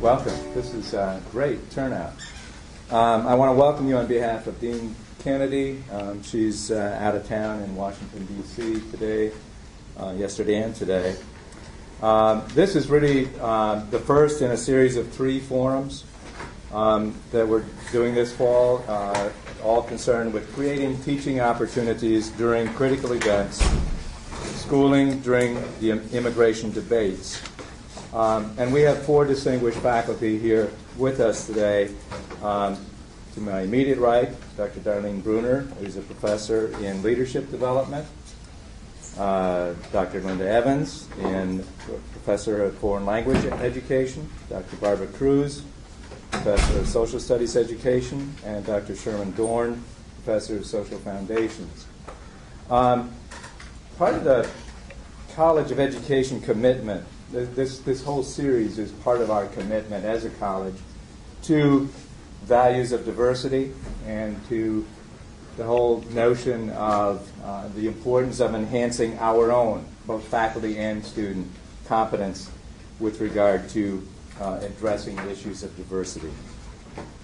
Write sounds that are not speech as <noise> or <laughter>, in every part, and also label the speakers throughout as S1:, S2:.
S1: welcome. This is a great turnout. Um, I want to welcome you on behalf of Dean Kennedy. Um, she's uh, out of town in Washington, D.C. today, uh, yesterday, and today. Um, this is really uh, the first in a series of three forums um, that we're doing this fall, uh, all concerned with creating teaching opportunities during critical events, schooling during the immigration debates. Um, and we have four distinguished faculty here with us today. Um, to my immediate right, Dr. Darlene Bruner, who's a professor in leadership development. Uh, Dr. Linda Evans, in professor of foreign language education. Dr. Barbara Cruz, professor of social studies education, and Dr. Sherman Dorn, professor of social foundations. Um, part of the College of Education commitment this, this whole series is part of our commitment as a college to values of diversity and to the whole notion of uh, the importance of enhancing our own, both faculty and student, competence with regard to uh, addressing issues of diversity.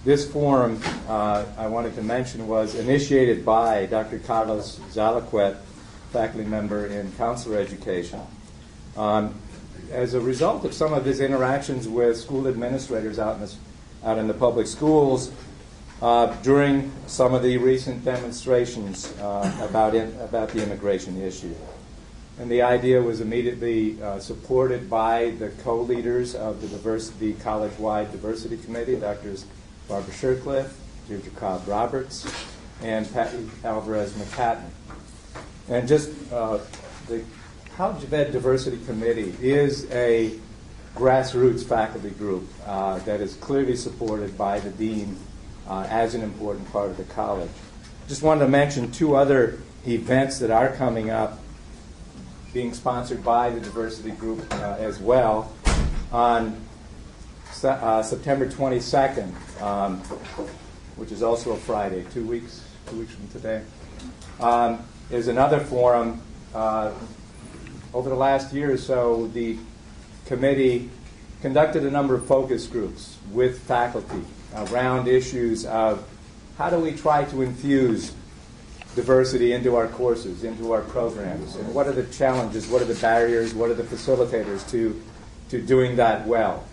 S1: This forum, uh, I wanted to mention, was initiated by Dr. Carlos Zalaquett, faculty member in counselor education. Um, as a result of some of his interactions with school administrators out in the, out in the public schools uh, during some of the recent demonstrations uh, about, in, about the immigration issue. And the idea was immediately uh, supported by the co-leaders of the diversity college-wide diversity committee, Drs. Barbara Shircliffe, Deirdre Cobb Roberts, and Patty Alvarez McHatton. And just uh, the College Ed Diversity Committee is a grassroots faculty group uh, that is clearly supported by the dean uh, as an important part of the college. Just wanted to mention two other events that are coming up, being sponsored by the diversity group uh, as well. On uh, September 22nd, um, which is also a Friday, two weeks, two weeks from today, um, is another forum uh, over the last year or so, the committee conducted a number of focus groups with faculty around issues of how do we try to infuse diversity into our courses, into our programs, and what are the challenges, what are the barriers, what are the facilitators to, to doing that well.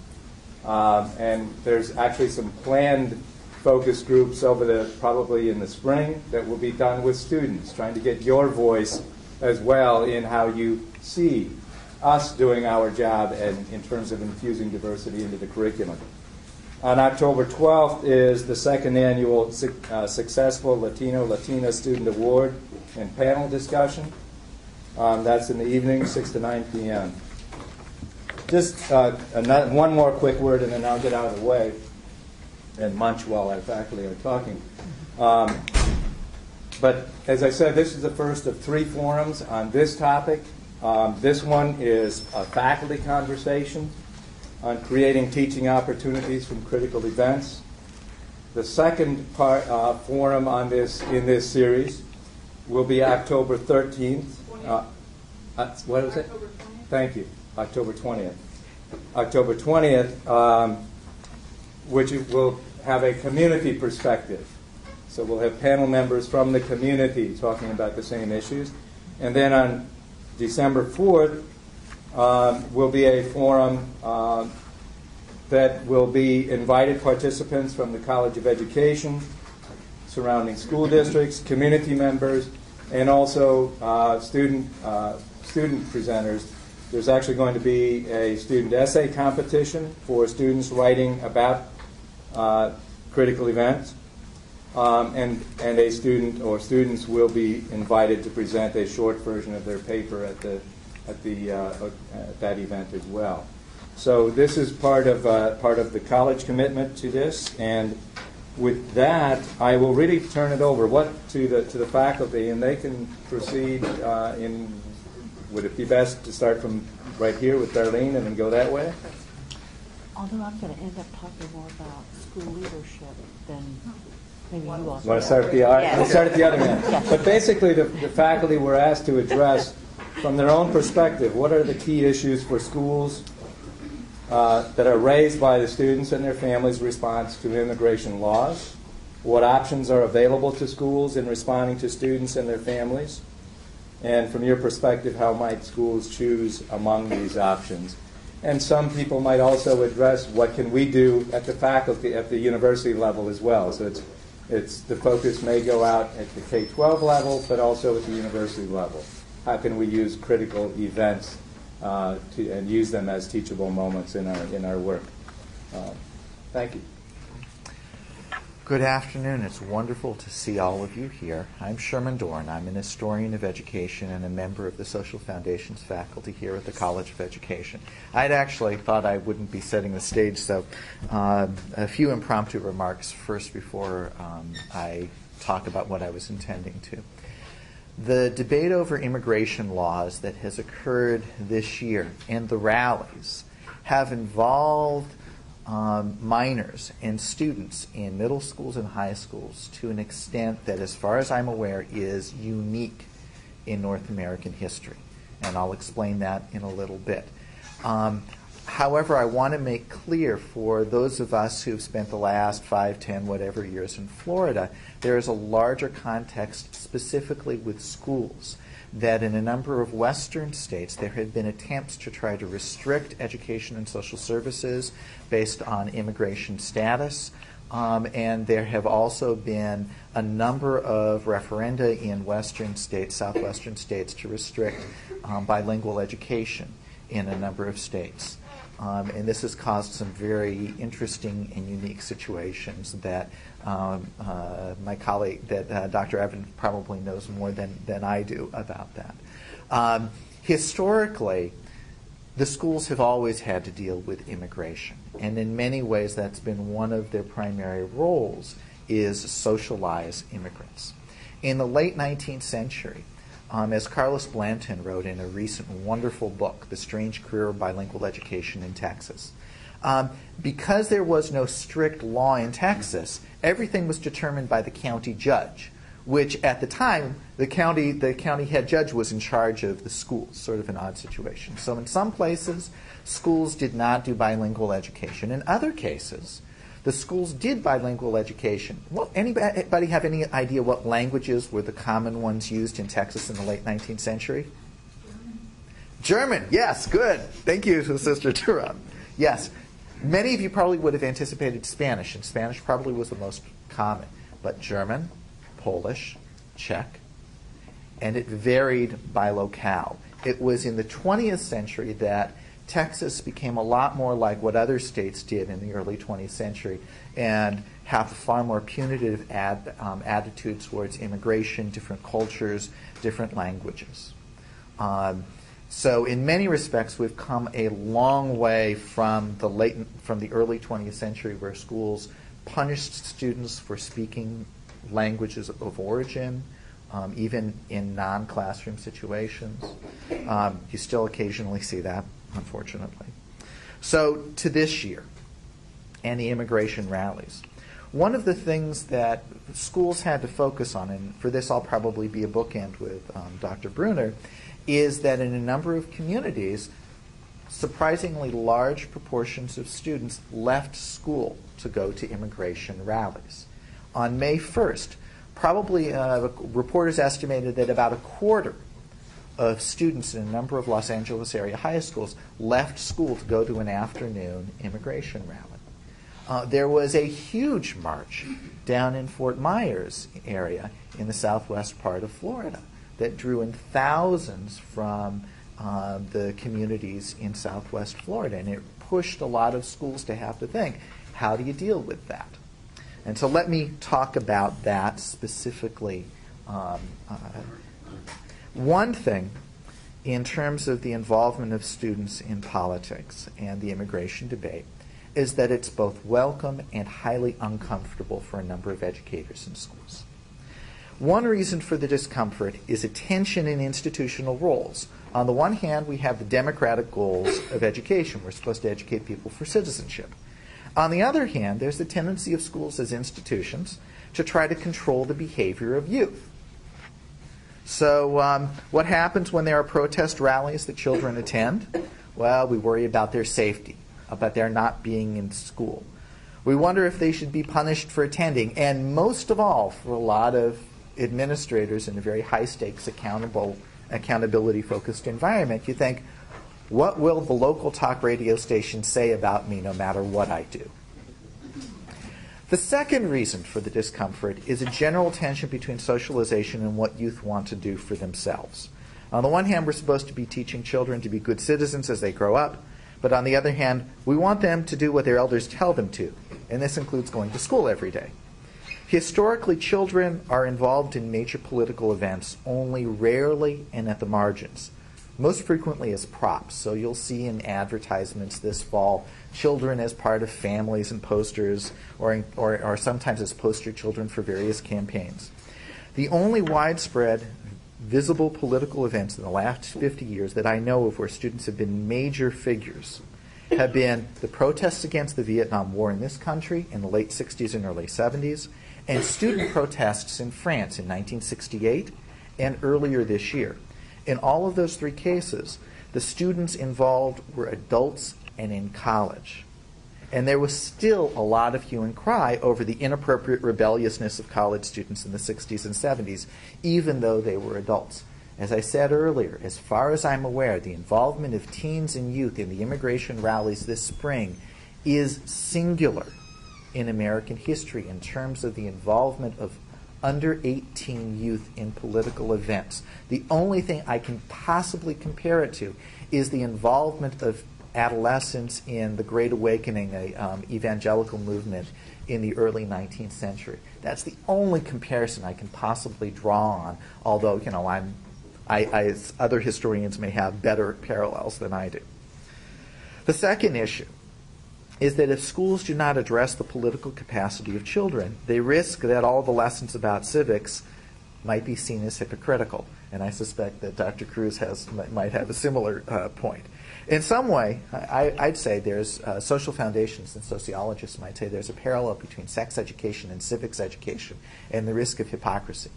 S1: Um, and there's actually some planned focus groups over the probably in the spring that will be done with students, trying to get your voice as well in how you see us doing our job and in terms of infusing diversity into the curriculum. On October 12th is the second annual uh, Successful Latino Latina Student Award and panel discussion. Um, that's in the evening, 6 to 9 p.m. Just uh, one more quick word, and then I'll get out of the way and munch while our faculty are talking. Um, but as I said, this is the first of three forums on this topic. Um, this one is a faculty conversation on creating teaching opportunities from critical events. The second part, uh, forum on this in this series will be October 13th. Uh, uh, what was it? Thank you. October 20th. October 20th, um, which will have a community perspective. So we'll have panel members from the community talking about the same issues. And then on December 4th um, will be a forum uh, that will be invited participants from the College of Education, surrounding school districts, community members, and also uh, student, uh, student presenters. There's actually going to be a student essay competition for students writing about uh, critical events. Um, and, and a student or students will be invited to present a short version of their paper at, the, at, the, uh, at that event as well. So this is part of, uh, part of the college commitment to this, and with that, I will really turn it over what, to, the, to the faculty, and they can proceed uh, in, would it be best to start from right here with Darlene and then go that way?
S2: Although I'm going to end up talking more about school leadership than Maybe you
S1: Want to start at the, yeah. start at the other end. Yeah. But basically, the, the faculty were asked to address, from their own perspective, what are the key issues for schools uh, that are raised by the students and their families' response to immigration laws, what options are available to schools in responding to students and their families, and from your perspective, how might schools choose among these options? And some people might also address what can we do at the faculty, at the university level as well. So it's, it's the focus may go out at the K-12 level, but also at the university level. How can we use critical events uh, to, and use them as teachable moments in our, in our work? Uh, thank you.
S3: Good afternoon. It's wonderful to see all of you here. I'm Sherman Dorn. I'm an historian of education and a member of the Social Foundations faculty here at the College of Education. I'd actually thought I wouldn't be setting the stage, so uh, a few impromptu remarks first before um, I talk about what I was intending to. The debate over immigration laws that has occurred this year and the rallies have involved um, minors and students in middle schools and high schools to an extent that, as far as I'm aware, is unique in North American history. And I'll explain that in a little bit. Um, however, I want to make clear for those of us who've spent the last five, ten, whatever years in Florida, there is a larger context specifically with schools that in a number of Western states there had been attempts to try to restrict education and social services based on immigration status. Um, and there have also been a number of referenda in Western states, southwestern states, to restrict um, bilingual education in a number of states. Um, and this has caused some very interesting and unique situations that um, uh, my colleague, that uh, Dr. Evan probably knows more than, than I do about that. Um, historically, the schools have always had to deal with immigration, and in many ways, that's been one of their primary roles is socialize immigrants. In the late 19th century, um, as Carlos Blanton wrote in a recent wonderful book, The Strange Career of Bilingual Education in Texas, um, because there was no strict law in Texas, everything was determined by the county judge, which at the time the county the county head judge was in charge of the schools, sort of an odd situation. So in some places, schools did not do bilingual education. In other cases, the schools did bilingual education. Well, anybody have any idea what languages were the common ones used in Texas in the late 19th century? German. German. Yes, good. Thank you, <laughs> Sister Turan. Yes, Many of you probably would have anticipated Spanish, and Spanish probably was the most common, but German, Polish, Czech, and it varied by locale. It was in the 20th century that Texas became a lot more like what other states did in the early 20th century and have far more punitive ad, um, attitudes towards immigration, different cultures, different languages. Um, so in many respects, we've come a long way from the late, from the early 20th century, where schools punished students for speaking languages of origin, um, even in non-classroom situations. Um, you still occasionally see that, unfortunately. So to this year, and the immigration rallies. One of the things that schools had to focus on, and for this I'll probably be a bookend with um, Dr. Bruner, is that in a number of communities, surprisingly large proportions of students left school to go to immigration rallies. On May 1st, probably uh, reporters estimated that about a quarter of students in a number of Los Angeles area high schools left school to go to an afternoon immigration rally. Uh, there was a huge march down in Fort Myers area in the southwest part of Florida that drew in thousands from uh, the communities in southwest Florida. And it pushed a lot of schools to have to think how do you deal with that? And so let me talk about that specifically. Um, uh, one thing, in terms of the involvement of students in politics and the immigration debate, is that it's both welcome and highly uncomfortable for a number of educators in schools. One reason for the discomfort is a tension in institutional roles. On the one hand, we have the democratic goals of education. We're supposed to educate people for citizenship. On the other hand, there's the tendency of schools as institutions to try to control the behavior of youth. So, um, what happens when there are protest rallies that children attend? Well, we worry about their safety. about they're not being in school. We wonder if they should be punished for attending, and most of all, for a lot of administrators in a very high stakes, accountable, accountability focused environment, you think, what will the local talk radio station say about me no matter what I do? The second reason for the discomfort is a general tension between socialization and what youth want to do for themselves. On the one hand, we're supposed to be teaching children to be good citizens as they grow up, but on the other hand, we want them to do what their elders tell them to, and this includes going to school every day. Historically, children are involved in major political events only rarely and at the margins, most frequently as props. So you'll see in advertisements this fall children as part of families and posters, or, or, or sometimes as poster children for various campaigns. The only widespread visible political events in the last 50 years that I know of where students have been major figures have been the protests against the Vietnam War in this country in the late 60s and early 70s, and student protests in France in 1968 and earlier this year. In all of those three cases, the students involved were adults and in college. And there was still a lot of hue and cry over the inappropriate rebelliousness of college students in the 60s and 70s, even though they were adults. As I said earlier, as far as I'm aware, the involvement of teens and youth in the immigration rallies this spring is singular in American history in terms of the involvement of under 18 youth in political events. The only thing I can possibly compare it to is the involvement of adolescents in the Great Awakening, a um, evangelical movement in the early 19th century. That's the only comparison I can possibly draw on, although, you know, I'm, I, I, other historians may have better parallels than I do. The second issue is that if schools do not address the political capacity of children, they risk that all the lessons about civics might be seen as hypocritical. And I suspect that Dr. Cruz has, might have a similar uh, point. In some way, I, would say there's uh, social foundations and sociologists might say there's a parallel between sex education and civics education and the risk of hypocrisy.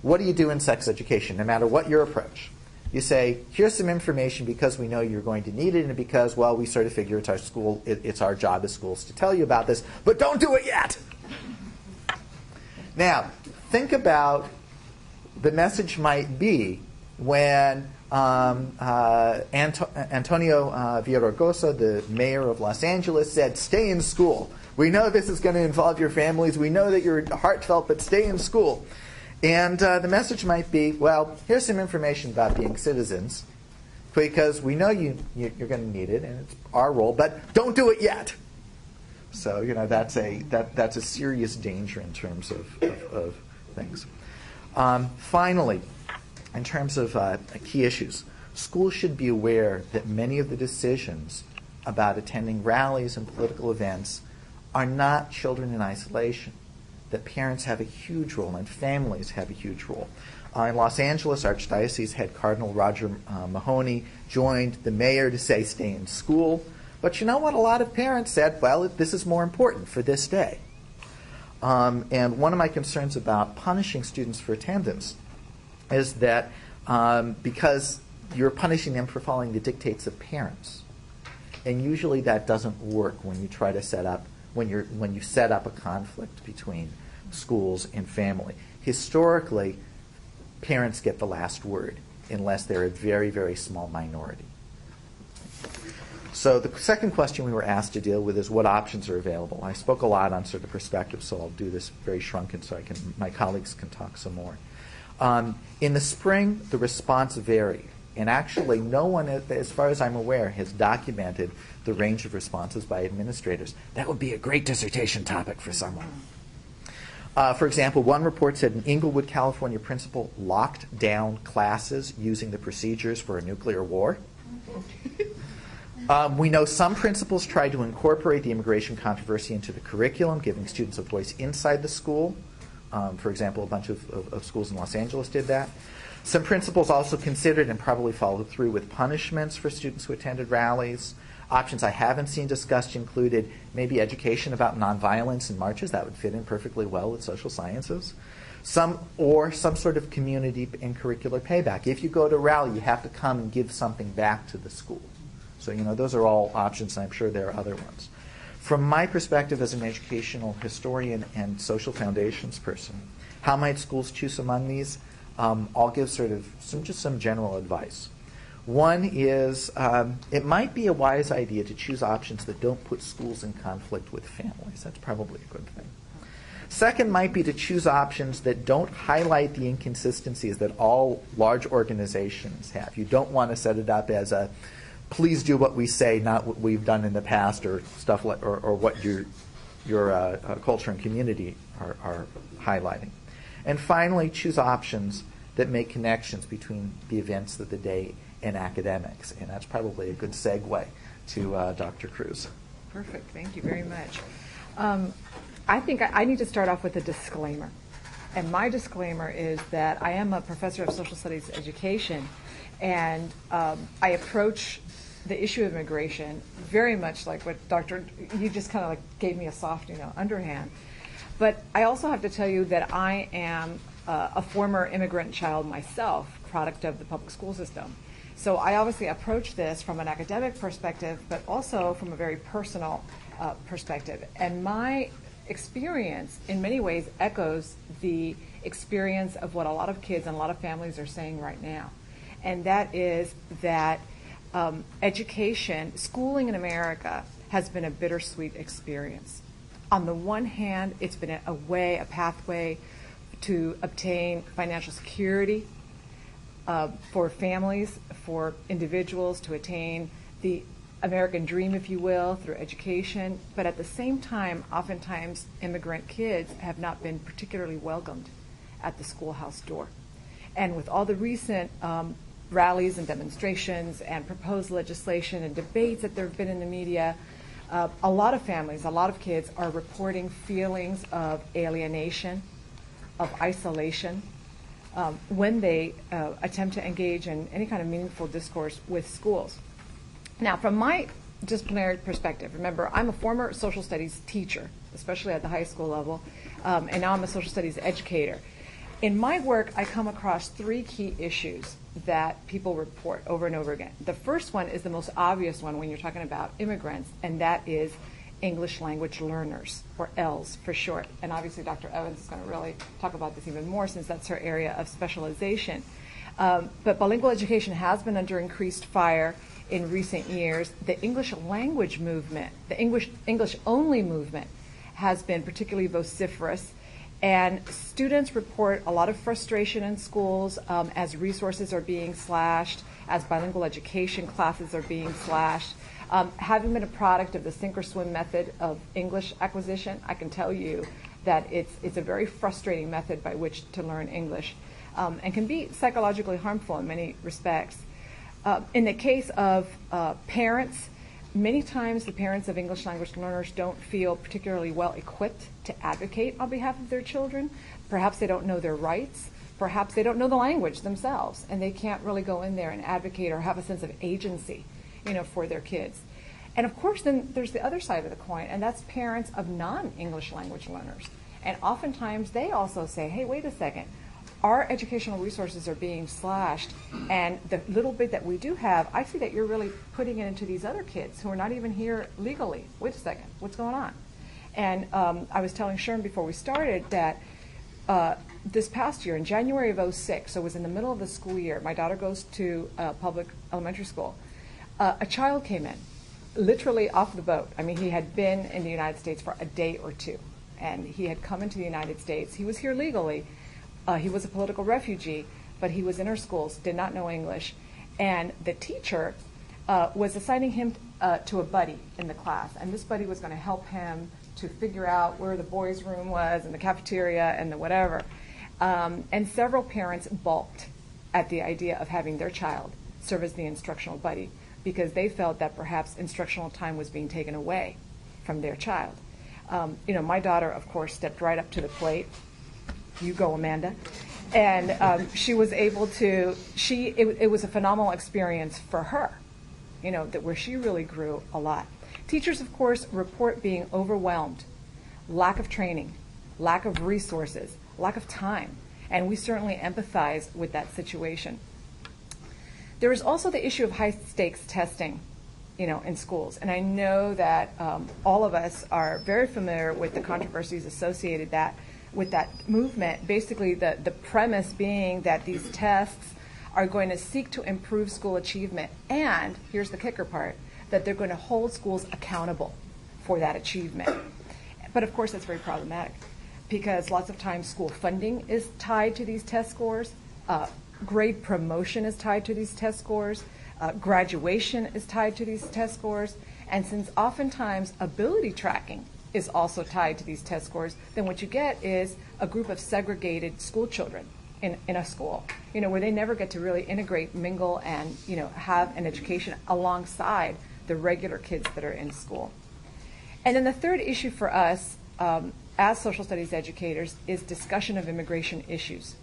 S3: What do you do in sex education, no matter what your approach? You say, here's some information because we know you're going to need it, and because, well, we sort of figure it's our school, it, it's our job as schools to tell you about this, but don't do it yet. Now, think about the message might be when um, uh, Anto- Antonio uh, Villaraigosa, the mayor of Los Angeles, said, stay in school. We know this is going to involve your families. We know that you're heartfelt, but stay in school. And uh, the message might be, well, here's some information about being citizens, because we know you, you are going to need it, and it's our role, but don't do it yet. So you know that's a that that's a serious danger in terms of, of, of things. Um, finally, in terms of uh, key issues, schools should be aware that many of the decisions about attending rallies and political events are not children in isolation that parents have a huge role and families have a huge role. Uh, in Los Angeles, Archdiocese head Cardinal Roger uh, Mahony joined the mayor to say stay in school. But you know what? A lot of parents said, well, this is more important for this day. Um, and one of my concerns about punishing students for attendance is that um, because you're punishing them for following the dictates of parents. And usually that doesn't work when you try to set up when you're when you set up a conflict between schools and family. Historically, parents get the last word unless they're a very, very small minority. So the second question we were asked to deal with is what options are available. I spoke a lot on sort of perspective, so I'll do this very shrunken so I can my colleagues can talk some more. Um, in the spring, the response varied. And actually, no one, as far as I'm aware, has documented the range of responses by administrators. That would be a great dissertation topic for someone. Uh, for example, one report said an Inglewood, California principal locked down classes using the procedures for a nuclear war. Um, we know some principals tried to incorporate the immigration controversy into the curriculum, giving students a voice inside the school. Um, for example, a bunch of, of, of, schools in Los Angeles did that. Some principals also considered and probably followed through with punishments for students who attended rallies. Options I haven't seen discussed included maybe education about nonviolence and marches. That would fit in perfectly well with social sciences. Some or some sort of community and curricular payback. If you go to rally, you have to come and give something back to the school. So, you know, those are all options, and I'm sure there are other ones. From my perspective as an educational historian and social foundations person, how might schools choose among these? Um, I'll give sort of some, just some general advice. One is um, it might be a wise idea to choose options that don't put schools in conflict with families. That's probably a good thing. Second might be to choose options that don't highlight the inconsistencies that all large organizations have. You don't want to set it up as a please do what we say, not what we've done in the past, or stuff like, or, or what your your uh, uh, culture and community are, are highlighting. And finally, choose options that make connections between the events of the day and academics. And that's probably a good segue to uh, Dr. Cruz.
S4: Perfect. Thank you very much. Um, I think I, need to start off with a disclaimer. And my disclaimer is that I am a professor of social studies education, and um, I approach the issue of immigration very much like what Dr. You just kind of like gave me a soft, you know, underhand. But I also have to tell you that I am uh, a former immigrant child myself, product of the public school system. So I obviously approach this from an academic perspective, but also from a very personal uh, perspective. And my experience, in many ways, echoes the experience of what a lot of kids and a lot of families are saying right now. And that is that um, education, schooling in America, has been a bittersweet experience. On the one hand, it's been a, a way, a pathway to obtain financial security uh, for families, for individuals to attain the American dream, if you will, through education. But at the same time, oftentimes immigrant kids have not been particularly welcomed at the schoolhouse door. And with all the recent um, rallies and demonstrations and proposed legislation and debates that there have been in the media, uh, a lot of families, a lot of kids are reporting feelings of alienation, of isolation, um, when they uh, attempt to engage in any kind of meaningful discourse with schools. Now, from my disciplinary perspective, remember, I'm a former social studies teacher, especially at the high school level, um, and now I'm a social studies educator. In my work, I come across three key issues that people report over and over again. The first one is the most obvious one when you're talking about immigrants, and that is English language learners, or ELLs for short. And obviously, Dr. Evans is going to really talk about this even more since that's her area of specialization. Um, but bilingual education has been under increased fire in recent years. The English language movement, the English English only movement, has been particularly vociferous. And students report a lot of frustration in schools um, as resources are being slashed, as bilingual education classes are being slashed. Um, having been a product of the sink or swim method of English acquisition, I can tell you that it's, it's a very frustrating method by which to learn English um, and can be psychologically harmful in many respects. Uh, in the case of uh, parents, many times the parents of English language learners don't feel particularly well equipped to advocate on behalf of their children. Perhaps they don't know their rights. Perhaps they don't know the language themselves, and they can't really go in there and advocate or have a sense of agency you know, for their kids. And of course, then there's the other side of the coin, and that's parents of non-English language learners. And oftentimes they also say, hey, wait a second, our educational resources are being slashed, and the little bit that we do have, I see that you're really putting it into these other kids who are not even here legally. Wait a second, what's going on? And um, I was telling Sherm before we started that uh, this past year, in January of 06, so it was in the middle of the school year, my daughter goes to uh, public elementary school uh, a child came in, literally off the boat. I mean, he had been in the United States for a day or two, and he had come into the United States. He was here legally. Uh, he was a political refugee, but he was in our schools, did not know English, and the teacher uh, was assigning him uh, to a buddy in the class, and this buddy was going to help him to figure out where the boys' room was and the cafeteria and the whatever. Um, and several parents balked at the idea of having their child serve as the instructional buddy because they felt that perhaps instructional time was being taken away from their child. Um, you know, my daughter, of course, stepped right up to the plate. You go, Amanda. And um, she was able to, she, it, it was a phenomenal experience for her, you know, that where she really grew a lot. Teachers, of course, report being overwhelmed, lack of training, lack of resources, lack of time. And we certainly empathize with that situation. There is also the issue of high stakes testing you know, in schools. And I know that um, all of us are very familiar with the controversies associated that with that movement. Basically, the, the premise being that these tests are going to seek to improve school achievement, and here's the kicker part that they're going to hold schools accountable for that achievement. But of course, that's very problematic because lots of times school funding is tied to these test scores, uh, grade promotion is tied to these test scores, uh, graduation is tied to these test scores, and since oftentimes ability tracking is also tied to these test scores, then what you get is a group of segregated school children in, in a school, you know, where they never get to really integrate, mingle, and, you know, have an education alongside the regular kids that are in school. And then the third issue for us um, as social studies educators is discussion of immigration issues.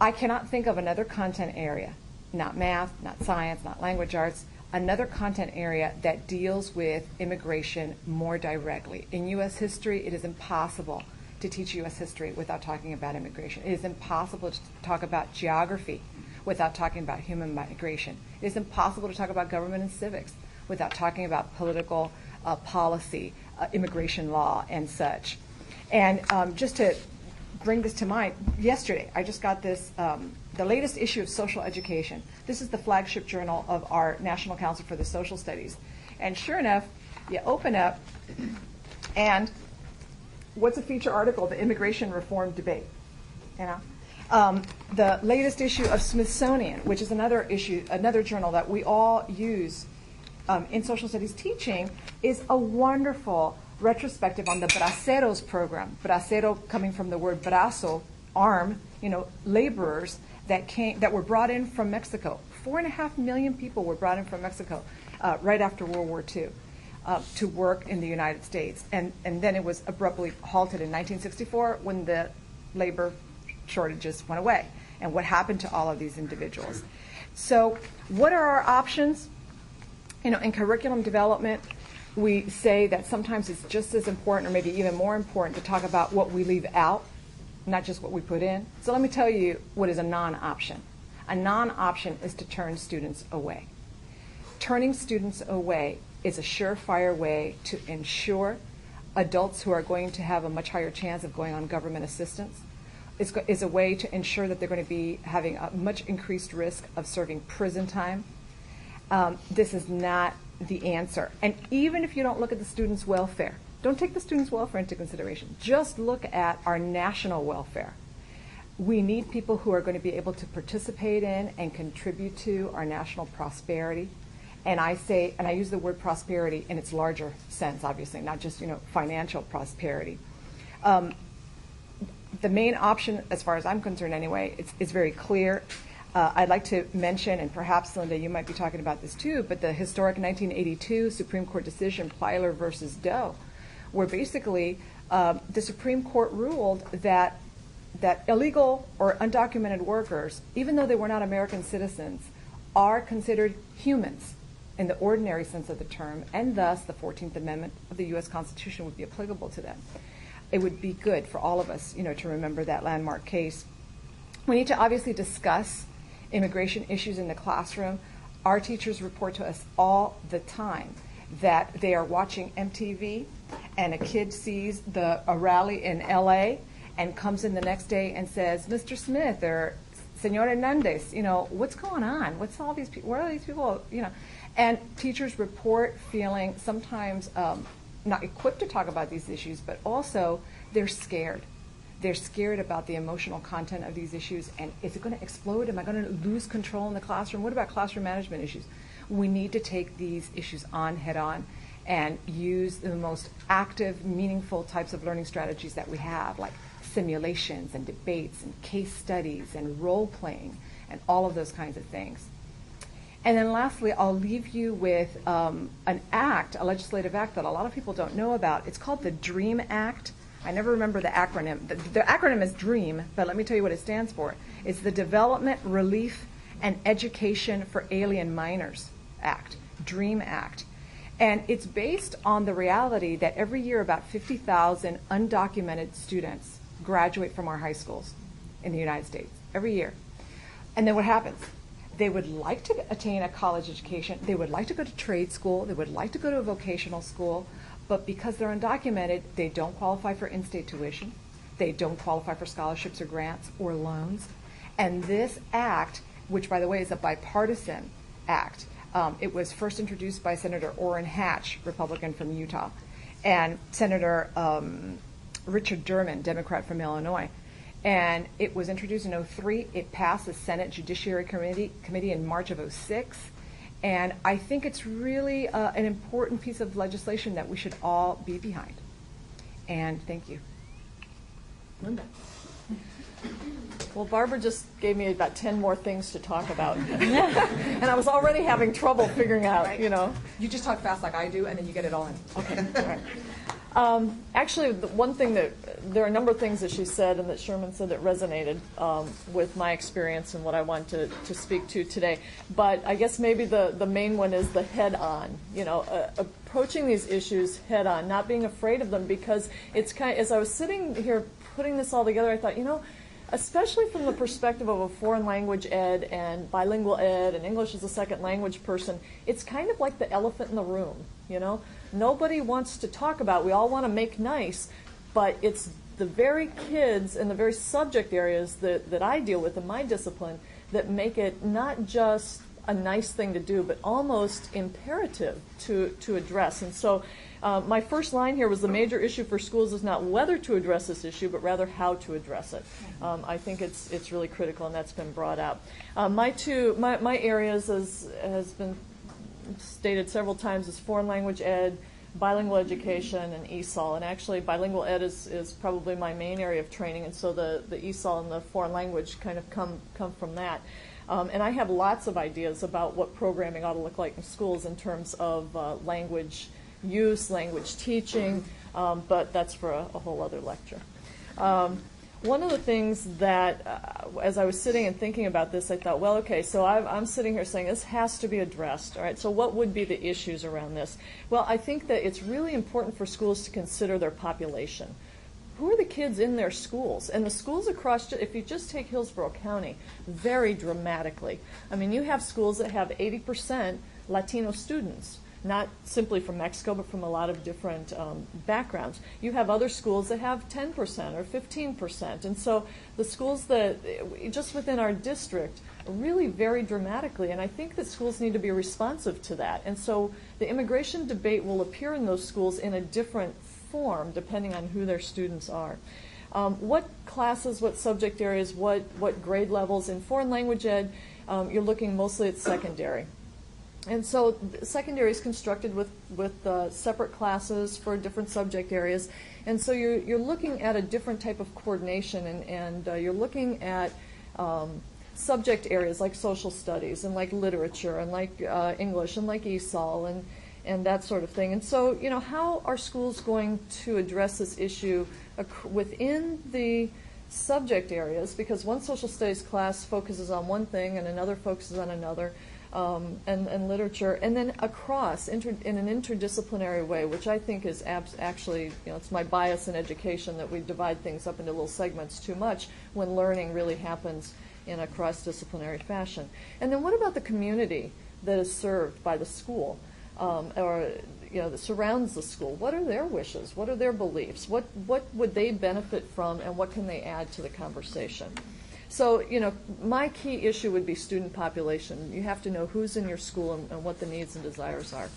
S4: I cannot think of another content area, not math, not science, not language arts, another content area that deals with immigration more directly. In U.S. history, it is impossible to teach U.S. history without talking about immigration. It is impossible to talk about geography without talking about human migration. It is impossible to talk about government and civics without talking about political uh, policy, uh, immigration law, and such. And um, just to bring this to mind, yesterday I just got this, um, the latest issue of Social Education. This is the flagship journal of our National Council for the Social Studies. And sure enough, you open up, and what's a feature article? The immigration reform debate. You know, um, the latest issue of Smithsonian, which is another issue, another journal that we all use um, in social studies teaching, is a wonderful retrospective on the Braceros program. Bracero coming from the word brazo, arm, you know, laborers that came that were brought in from Mexico. Four and a half million people were brought in from Mexico uh, right after World War II. Uh, to work in the United States. And, and then it was abruptly halted in 1964 when the labor shortages went away. And what happened to all of these individuals? So, what are our options? You know, in curriculum development, we say that sometimes it's just as important, or maybe even more important, to talk about what we leave out, not just what we put in. So, let me tell you what is a non option. A non option is to turn students away. Turning students away is a surefire way to ensure adults who are going to have a much higher chance of going on government assistance is, is a way to ensure that they're going to be having a much increased risk of serving prison time. Um, this is not the answer. And even if you don't look at the students' welfare, don't take the students' welfare into consideration. Just look at our national welfare. We need people who are going to be able to participate in and contribute to our national prosperity and I say, and I use the word prosperity in its larger sense, obviously, not just you know financial prosperity. Um, the main option, as far as I'm concerned, anyway, it's, it's very clear. Uh, I'd like to mention, and perhaps Linda, you might be talking about this too, but the historic 1982 Supreme Court decision, Plyler versus Doe, where basically uh, the Supreme Court ruled that that illegal or undocumented workers, even though they were not American citizens, are considered humans in the ordinary sense of the term, and thus the 14th Amendment of the U.S. Constitution would be applicable to them. It would be good for all of us, you know, to remember that landmark case. We need to obviously discuss immigration issues in the classroom. Our teachers report to us all the time that they are watching MTV and a kid sees the a rally in LA and comes in the next day and says, "Mr. Smith or Senor Hernandez, you know, what's going on? What's all these people? What are these people, you know?" And teachers report feeling sometimes um, not equipped to talk about these issues, but also they're scared. They're scared about the emotional content of these issues. And is it going to explode? Am I going to lose control in the classroom? What about classroom management issues? We need to take these issues on head on and use the most active, meaningful types of learning strategies that we have, like simulations and debates and case studies and role playing and all of those kinds of things. And then lastly, I'll leave you with um, an act, a legislative act that a lot of people don't know about. It's called the DREAM Act. I never remember the acronym. The, the, acronym is DREAM, but let me tell you what it stands for. It's the Development, Relief, and Education for Alien Minors Act, DREAM Act. And it's based on the reality that every year about 50,000 undocumented students graduate from our high schools in the United States, every year. And then what happens? they would like to attain a college education, they would like to go to trade school, they would like to go to a vocational school, but because they're undocumented, they don't qualify for in-state tuition, they don't qualify for scholarships or grants or loans. And this act, which by the way is a bipartisan act, um, it was first introduced by Senator Orrin Hatch, Republican from Utah, and Senator um, Richard Durbin, Democrat from Illinois. And it was introduced in 03. It passed the Senate Judiciary Committee, Committee in March of 06. And I think it's really uh, an important piece of legislation that we should all be behind. And thank you.
S5: Linda. Well, Barbara just gave me about 10 more things to talk about. <laughs> and I was already having trouble figuring out, you know.
S4: You just talk fast like I do, and then you get it all in.
S5: Okay, all right. Um, actually, the one thing that there are a number of things that she said and that Sherman said that resonated um, with my experience and what I want to, to speak to today. But I guess maybe the, the main one is the head on, you know, uh, approaching these issues head on, not being afraid of them because it's kind of, as I was sitting here putting this all together, I thought, you know, especially from the perspective of a foreign language ed and bilingual ed and English as a second language person, it's kind of like the elephant in the room, you know? Nobody wants to talk about, we all want to make nice, but it's the very kids and the very subject areas that, that I deal with in my discipline that make it not just a nice thing to do, but almost imperative to, to address. And so uh, my first line here was the major issue for schools is not whether to address this issue, but rather how to address it. Um, I think it's it's really critical, and that's been brought out. Uh, my two my, my areas, as has been stated several times, is foreign language ed, bilingual education, and ESOL. And actually, bilingual ed is, is probably my main area of training, and so the, the ESOL and the foreign language kind of come come from that. Um, and I have lots of ideas about what programming ought to look like in schools in terms of uh, language use, language teaching, um, but that's for a, a whole other lecture. Um, one of the things that, uh, as I was sitting and thinking about this, I thought, well, okay, so i I'm sitting here saying this has to be addressed, all right? So, what would be the issues around this? Well, I think that it's really important for schools to consider their population. Who are the kids in their schools? And the schools across, if you just take Hillsborough County, vary dramatically. I mean, you have schools that have 80% Latino students not simply from Mexico, but from a lot of different um, backgrounds. You have other schools that have 10% or 15%. And so the schools that, just within our district, really vary dramatically. And I think that schools need to be responsive to that. And so the immigration debate will appear in those schools in a different form depending on who their students are. Um, what classes, what subject areas, what, what grade levels in foreign language ed, um, you're looking mostly at secondary. And so secondary is constructed with, with uh, separate classes for different subject areas. And so you're, you're looking at a different type of coordination and, and uh, you're looking at um, subject areas like social studies and like literature and like uh, English and like ESOL and, and that sort of thing. And so, you know, how are schools going to address this issue within the subject areas? Because one social studies class focuses on one thing and another focuses on another um, and, and, literature, and then across inter, in an interdisciplinary way, which I think is abs- actually, you know, it's my bias in education that we divide things up into little segments too much when learning really happens in a cross-disciplinary fashion. And then what about the community that is served by the school, um, or you know, that surrounds the school? What are their wishes? What are their beliefs? What what would they benefit from, and what can they add to the conversation? So, you know, my key issue would be student population. You have to know who's in your school and, and what the needs and desires are.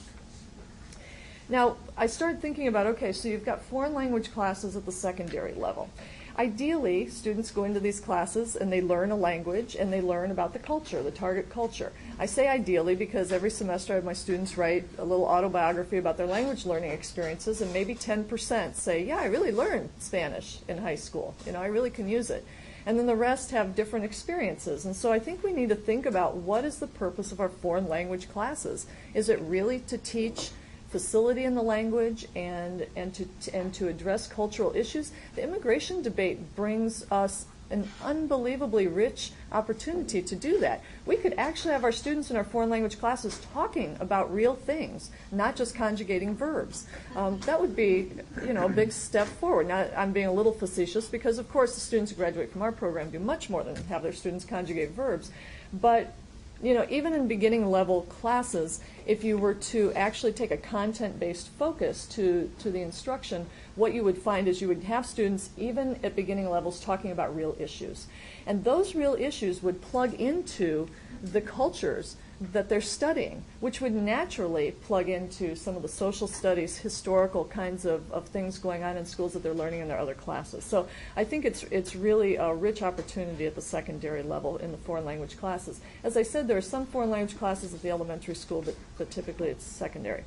S5: Now, I started thinking about okay, so you've got foreign language classes at the secondary level. Ideally, students go into these classes and they learn a language and they learn about the culture, the target culture. I say ideally because every semester I have my students write a little autobiography about their language learning experiences, and maybe 10% say, Yeah, I really learned Spanish in high school. You know, I really can use it and then the rest have different experiences. And so I think we need to think about what is the purpose of our foreign language classes? Is it really to teach facility in the language and, and, to, and to address cultural issues? The immigration debate brings us an unbelievably rich opportunity to do that. We could actually have our students in our foreign language classes talking about real things, not just conjugating verbs. Um, that would be, you know, a big step forward. Now, I'm being a little facetious because, of course, the students who graduate from our program do much more than have their students conjugate verbs. But you know, even in beginning level classes, if you were to actually take a content based focus to, to the instruction, what you would find is you would have students, even at beginning levels, talking about real issues. And those real issues would plug into the cultures that they're studying, which would naturally plug into some of the social studies, historical kinds of, of things going on in schools that they're learning in their other classes. So I think it's, it's really a rich opportunity at the secondary level in the foreign language classes. As I said, there are some foreign language classes at the elementary school, but, but typically it's secondary.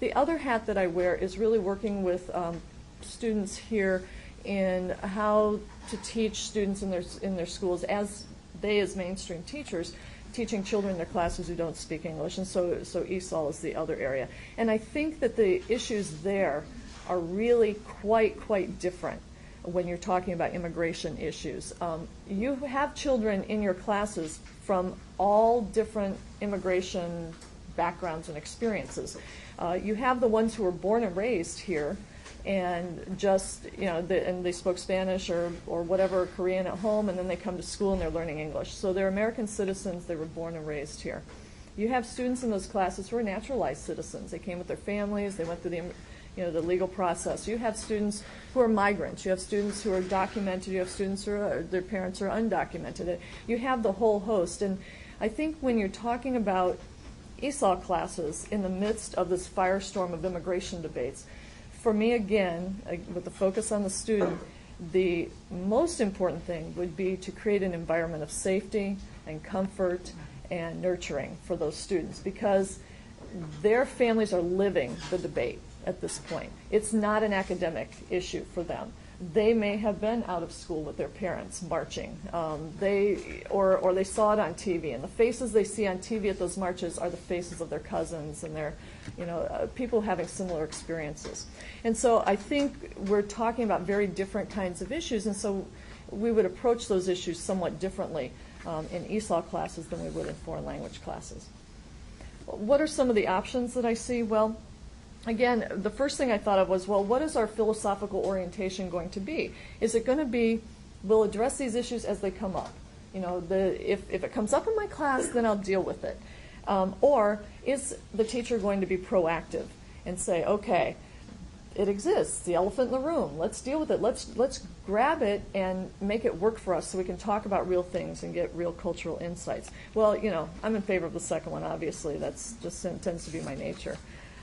S5: The other hat that I wear is really working with um, students here in how to teach students in their, in their schools as they, as mainstream teachers, teaching children in their classes who don't speak English, and so, so ESOL is the other area. And I think that the issues there are really quite, quite different when you're talking about immigration issues. Um, you have children in your classes from all different immigration backgrounds and experiences. Uh, you have the ones who were born and raised here and just you know the, and they spoke Spanish or or whatever Korean at home and then they come to school and they're learning English. So they're American citizens. They were born and raised here. You have students in those classes who are naturalized citizens. They came with their families. They went through the you know the legal process. You have students who are migrants. You have students who are documented. You have students who are their parents are undocumented. You have the whole host. And I think when you're talking about ESOL classes in the midst of this firestorm of immigration debates, for me, again, with the focus on the student, the most important thing would be to create an environment of safety and comfort and nurturing for those students because their families are living the debate at this point. It's not an academic issue for them they may have been out of school with their parents marching. Um, they or or they saw it on TV, and the faces they see on TV at those marches are the faces of their cousins and their, you know, uh, people having similar experiences. And so I think we're talking about very different kinds of issues, and so we would approach those issues somewhat differently um, in ESOL classes than we would in foreign language classes. What are some of the options that I see? Well again, the first thing I thought of was, well, what is our philosophical orientation going to be? Is it going to be, we'll address these issues as they come up? You know, the, if, if it comes up in my class, then I'll deal with it. Um, or is the teacher going to be proactive and say, okay, it exists, the elephant in the room. Let's deal with it. Let's let's grab it and make it work for us so we can talk about real things and get real cultural insights. Well, you know, I'm in favor of the second one. Obviously, that's just tends to be my nature.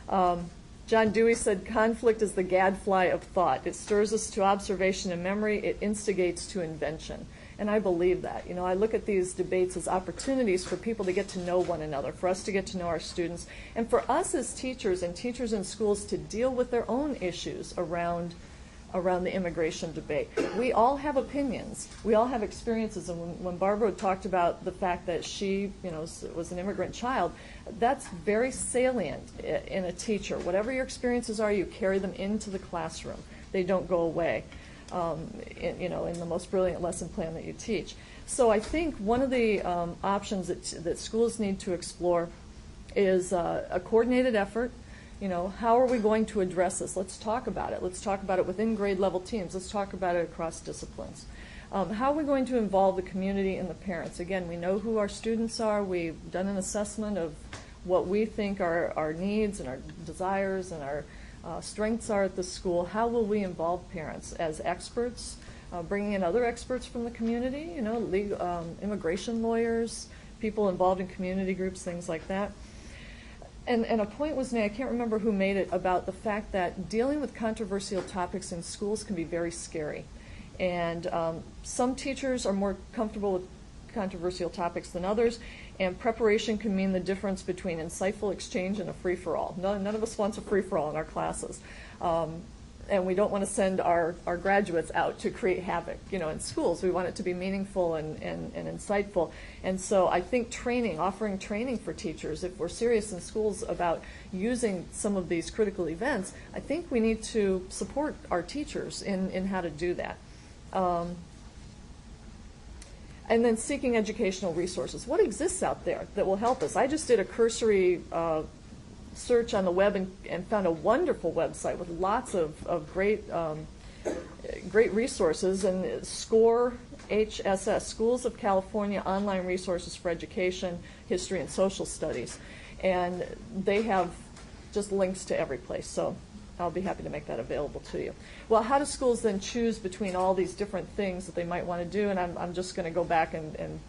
S5: Um, John Dewey said, conflict is the gadfly of thought. It stirs us to observation and memory. It instigates to invention. And I believe that. You know, I look at these debates as opportunities for people to get to know one another, for us to get to know our students, and for us as teachers and teachers in schools to deal with their own issues around around the immigration debate. We all have opinions. We all have experiences. And when, when Barbara talked about the fact that she, you know, was an immigrant child, that's very salient in a teacher. Whatever your experiences are, you carry them into the classroom. They don't go away. Um, in, you know, in the most brilliant lesson plan that you teach. So I think one of the um, options that, that schools need to explore is uh, a coordinated effort you know, how are we going to address this? Let's talk about it. Let's talk about it within grade level teams. Let's talk about it across disciplines. Um, how are we going to involve the community and the parents? Again, we know who our students are. We've done an assessment of what we think our, our needs and our desires and our uh, strengths are at the school. How will we involve parents as experts, uh, bringing in other experts from the community, you know, legal, um, immigration lawyers, people involved in community groups, things like that and, and a point was made, I can't remember who made it, about the fact that dealing with controversial topics in schools can be very scary. And um, some teachers are more comfortable with controversial topics than others, and preparation can mean the difference between insightful exchange and a free for all. None, none of us wants a free for all in our classes. Um, and we don't want to send our, our graduates out to create havoc, you know, in schools. We want it to be meaningful and, and, and insightful. And so I think training, offering training for teachers, if we're serious in schools about using some of these critical events, I think we need to support our teachers in, in how to do that. Um, and then seeking educational resources. What exists out there that will help us? I just did a cursory uh, search on the web and, and found a wonderful website with lots of, of great um, great resources, and SCORE HSS, Schools of California Online Resources for Education, History, and Social Studies. And they have just links to every place, so I'll be happy to make that available to you. Well, how do schools then choose between all these different things that they might want to do? And I'm, I'm just going to go back and, and,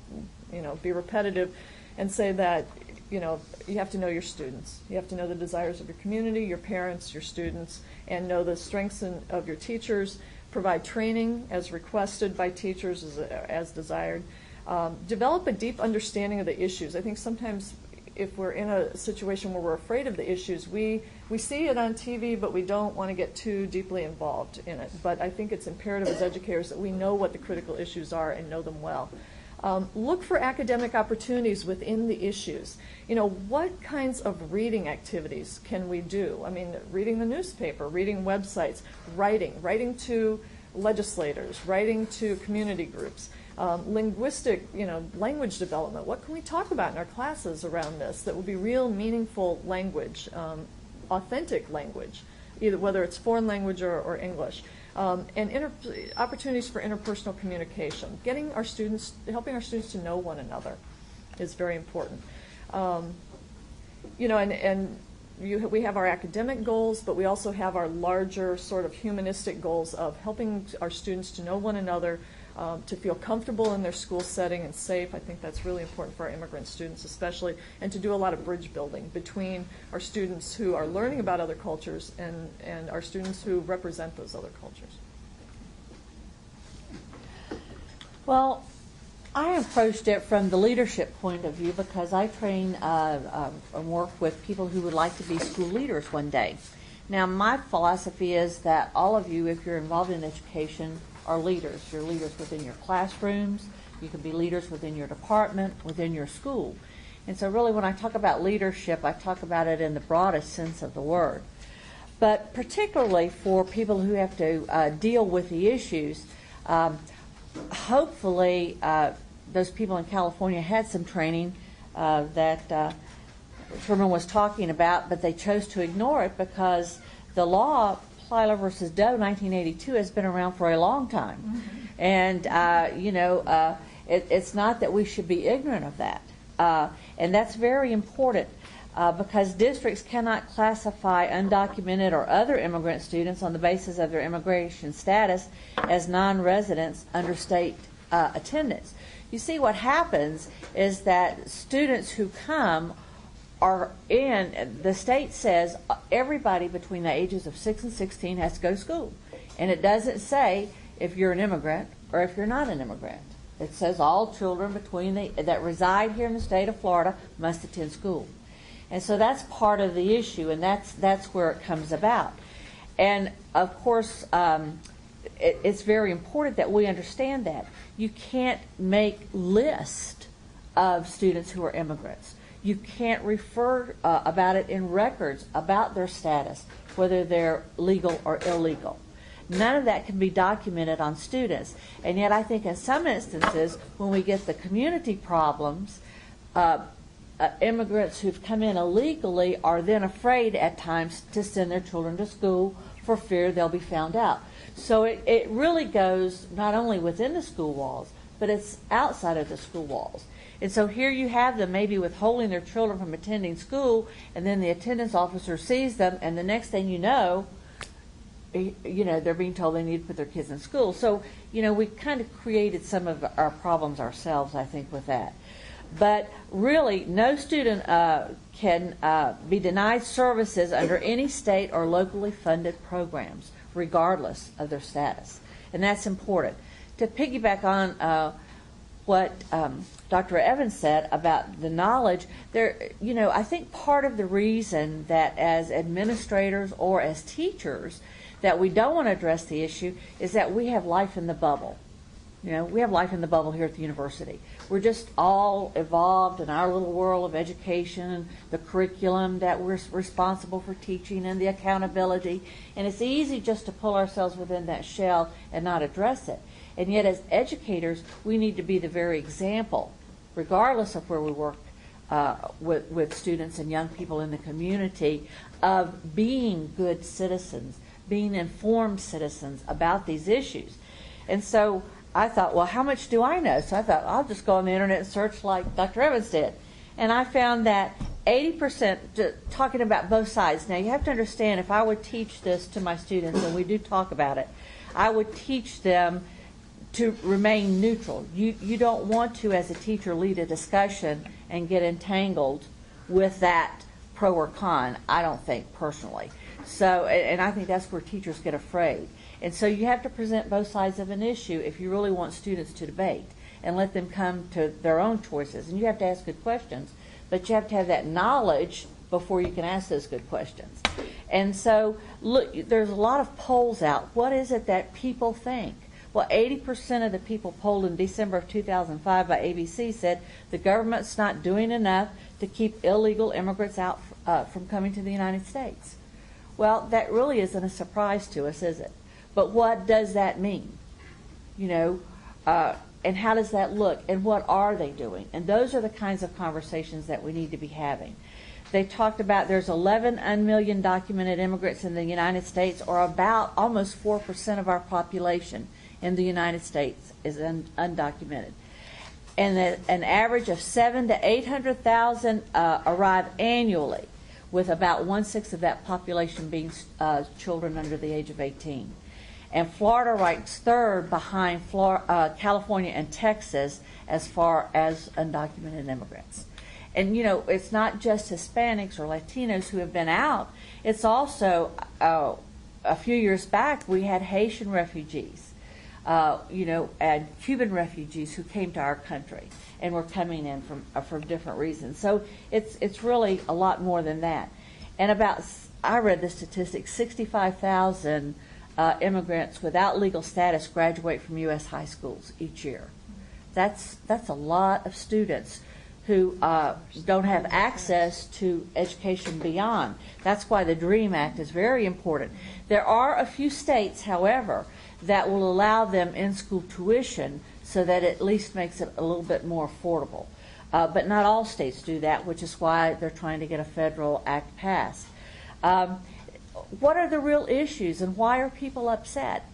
S5: you know, be repetitive and say that, you know, you have to know your students. You have to know the desires of your community, your parents, your students, and know the strengths in, of your teachers. Provide training as requested by teachers as, as desired. Um, develop a deep understanding of the issues. I think sometimes if we're in a situation where we're afraid of the issues, we, we see it on TV, but we don't want to get too deeply involved in it. But I think it's imperative as educators that we know what the critical issues are and know them well. Um, look for academic opportunities within the issues. You know, what kinds of reading activities can we do? I mean, reading the newspaper, reading websites, writing, writing to legislators, writing to community groups. Um, linguistic, you know, language development. What can we talk about in our classes around this that will be real, meaningful language, um, authentic language, either whether it's foreign language or, or English? Um, and inter- opportunities for interpersonal communication. Getting our students, helping our students to know one another, is very important. Um, you know, and and you, we have our academic goals, but we also have our larger sort of humanistic goals of helping our students to know one another, um, to feel comfortable in their school setting and safe. I think that's really important for our immigrant students, especially, and to do a lot of bridge building between our students who are learning about other cultures and, and our students who represent those other cultures.
S2: Well, I approached it from the leadership point of view because I train uh, uh, and work with people who would like to be school leaders one day. Now, my philosophy is that all of you, if you're involved in education, are leaders. You're leaders within your classrooms. You can be leaders within your department, within your school. And so, really, when I talk about leadership, I talk about it in the broadest sense of the word. But particularly for people who have to uh, deal with the issues, um, hopefully, uh, those people in California had some training uh, that uh, Sherman was talking about, but they chose to ignore it because the law, Plyler versus Doe, 1982, has been around for a long time. Mm-hmm. And, uh, you know, uh, it, it's not that we should be ignorant of that. Uh, and that's very important. Uh, because districts cannot classify undocumented or other immigrant students on the basis of their immigration status as non residents under state uh, attendance. You see, what happens is that students who come are in, the state says everybody between the ages of 6 and 16 has to go to school. And it doesn't say if you're an immigrant or if you're not an immigrant. It says all children between the, that reside here in the state of Florida must attend school. And so that's part of the issue, and that's that's where it comes about. And of course, um, it, it's very important that we understand that you can't make list of students who are immigrants. You can't refer uh, about it in records about their status, whether they're legal or illegal. None of that can be documented on students. And yet, I think in some instances, when we get the community problems, uh, uh, immigrants who've come in illegally are then afraid at times to send their children to school for fear they'll be found out. So it, it really goes not only within the school walls, but it's outside of the school walls. And so here you have them maybe withholding their children from attending school, and then the attendance officer sees them, and the next thing you know, you know, they're being told they need to put their kids in school. So, you know, we kind of created some of our problems ourselves, I think, with that. But really, no student uh, can uh, be denied services under any state or locally funded programs, regardless of their status. And that's important. To piggyback on uh, what um, Dr. Evans said about the knowledge, there, you know, I think part of the reason that as administrators or as teachers that we don't want to address the issue is that we have life in the bubble. You know, we have life in the bubble here at the university. We're just all evolved in our little world of education, and the curriculum that we're responsible for teaching, and the accountability. And it's easy just to pull ourselves within that shell and not address it. And yet, as educators, we need to be the very example, regardless of where we work uh, with, with students and young people in the community, of being good citizens, being informed citizens about these issues. And so I thought, well, how much do I know? So I thought, I'll just go on the internet and search like Dr. Evans did. And I found that 80%, t- talking about both sides. Now, you have to understand, if I would teach this to my students, and we do talk about it, I would teach them to remain neutral. You, you don't want to, as a teacher, lead a discussion and get entangled with that pro or con, I don't think personally. So, and, and I think that's where teachers get afraid. And so you have to present both sides of an issue if you really want students to debate and let them come to their own choices. And you have to ask good questions, but you have to have that knowledge before you can ask those good questions. And so, look, there's a lot of polls out. What is it that people think? Well, 80% of the people polled in December of 2005 by ABC said the government's not doing enough to keep illegal immigrants out uh, from coming to the United States. Well, that really isn't a surprise to us, is it? But what does that mean? You know, uh, and how does that look? And what are they doing? And those are the kinds of conversations that we need to be having. They talked about there's 11 million documented immigrants in the United States, or about almost 4% of our population in the United States is un- undocumented. And that an average of seven to 800,000 uh, arrive annually, with about one sixth of that population being uh, children under the age of 18. And Florida ranks third behind Florida, uh, California and Texas as far as undocumented immigrants. And you know, it's not just Hispanics or Latinos who have been out. It's also uh, a few years back we had Haitian refugees uh, you know, and Cuban refugees who came to our country and were coming in from uh, for different reasons. So it's it's really a lot more than that. And about I read the statistics: sixty-five thousand uh, immigrants without legal status graduate from U.S. high schools each year. That's that's a lot of students who uh, don't have access to education beyond. That's why the DREAM Act is very important. There are a few states, however, that will allow them in school tuition so that at least makes it a little bit more affordable. Uh, but not all states do that, which is why they're trying to get a federal act passed. Um, what are the real issues and why are people upset?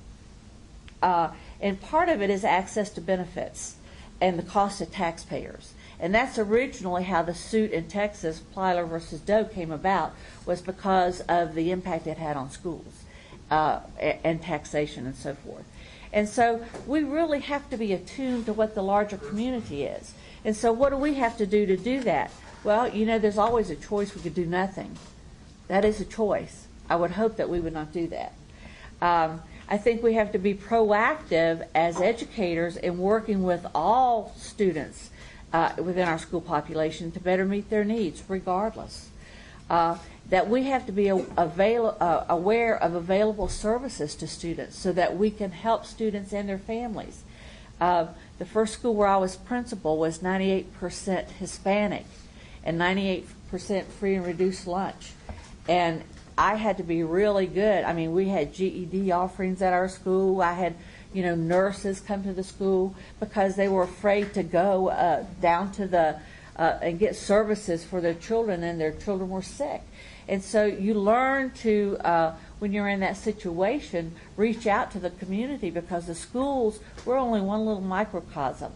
S2: Uh, and part of it is access to benefits and the cost to taxpayers. And that's originally how the suit in Texas, Plyler versus Doe, came about, was because of the impact it had on schools uh, and taxation and so forth. And so we really have to be attuned to what the larger community is. And so what do we have to do to do that? Well, you know, there's always a choice. We could do nothing. That is a choice. I would hope that we would not do that. Um, I think we have to be proactive as educators in working with all students uh, within our school population to better meet their needs, regardless. Uh, that we have to be avail- uh, aware of available services to students so that we can help students and their families. Uh, the first school where I was principal was 98% Hispanic and 98% free and reduced lunch. And I had to be really good. I mean, we had GED offerings at our school. I had, you know, nurses come to the school because they were afraid to go uh, down to the uh, and get services for their children, and their children were sick. And so you learn to, uh, when you're in that situation, reach out to the community because the schools, we're only one little microcosm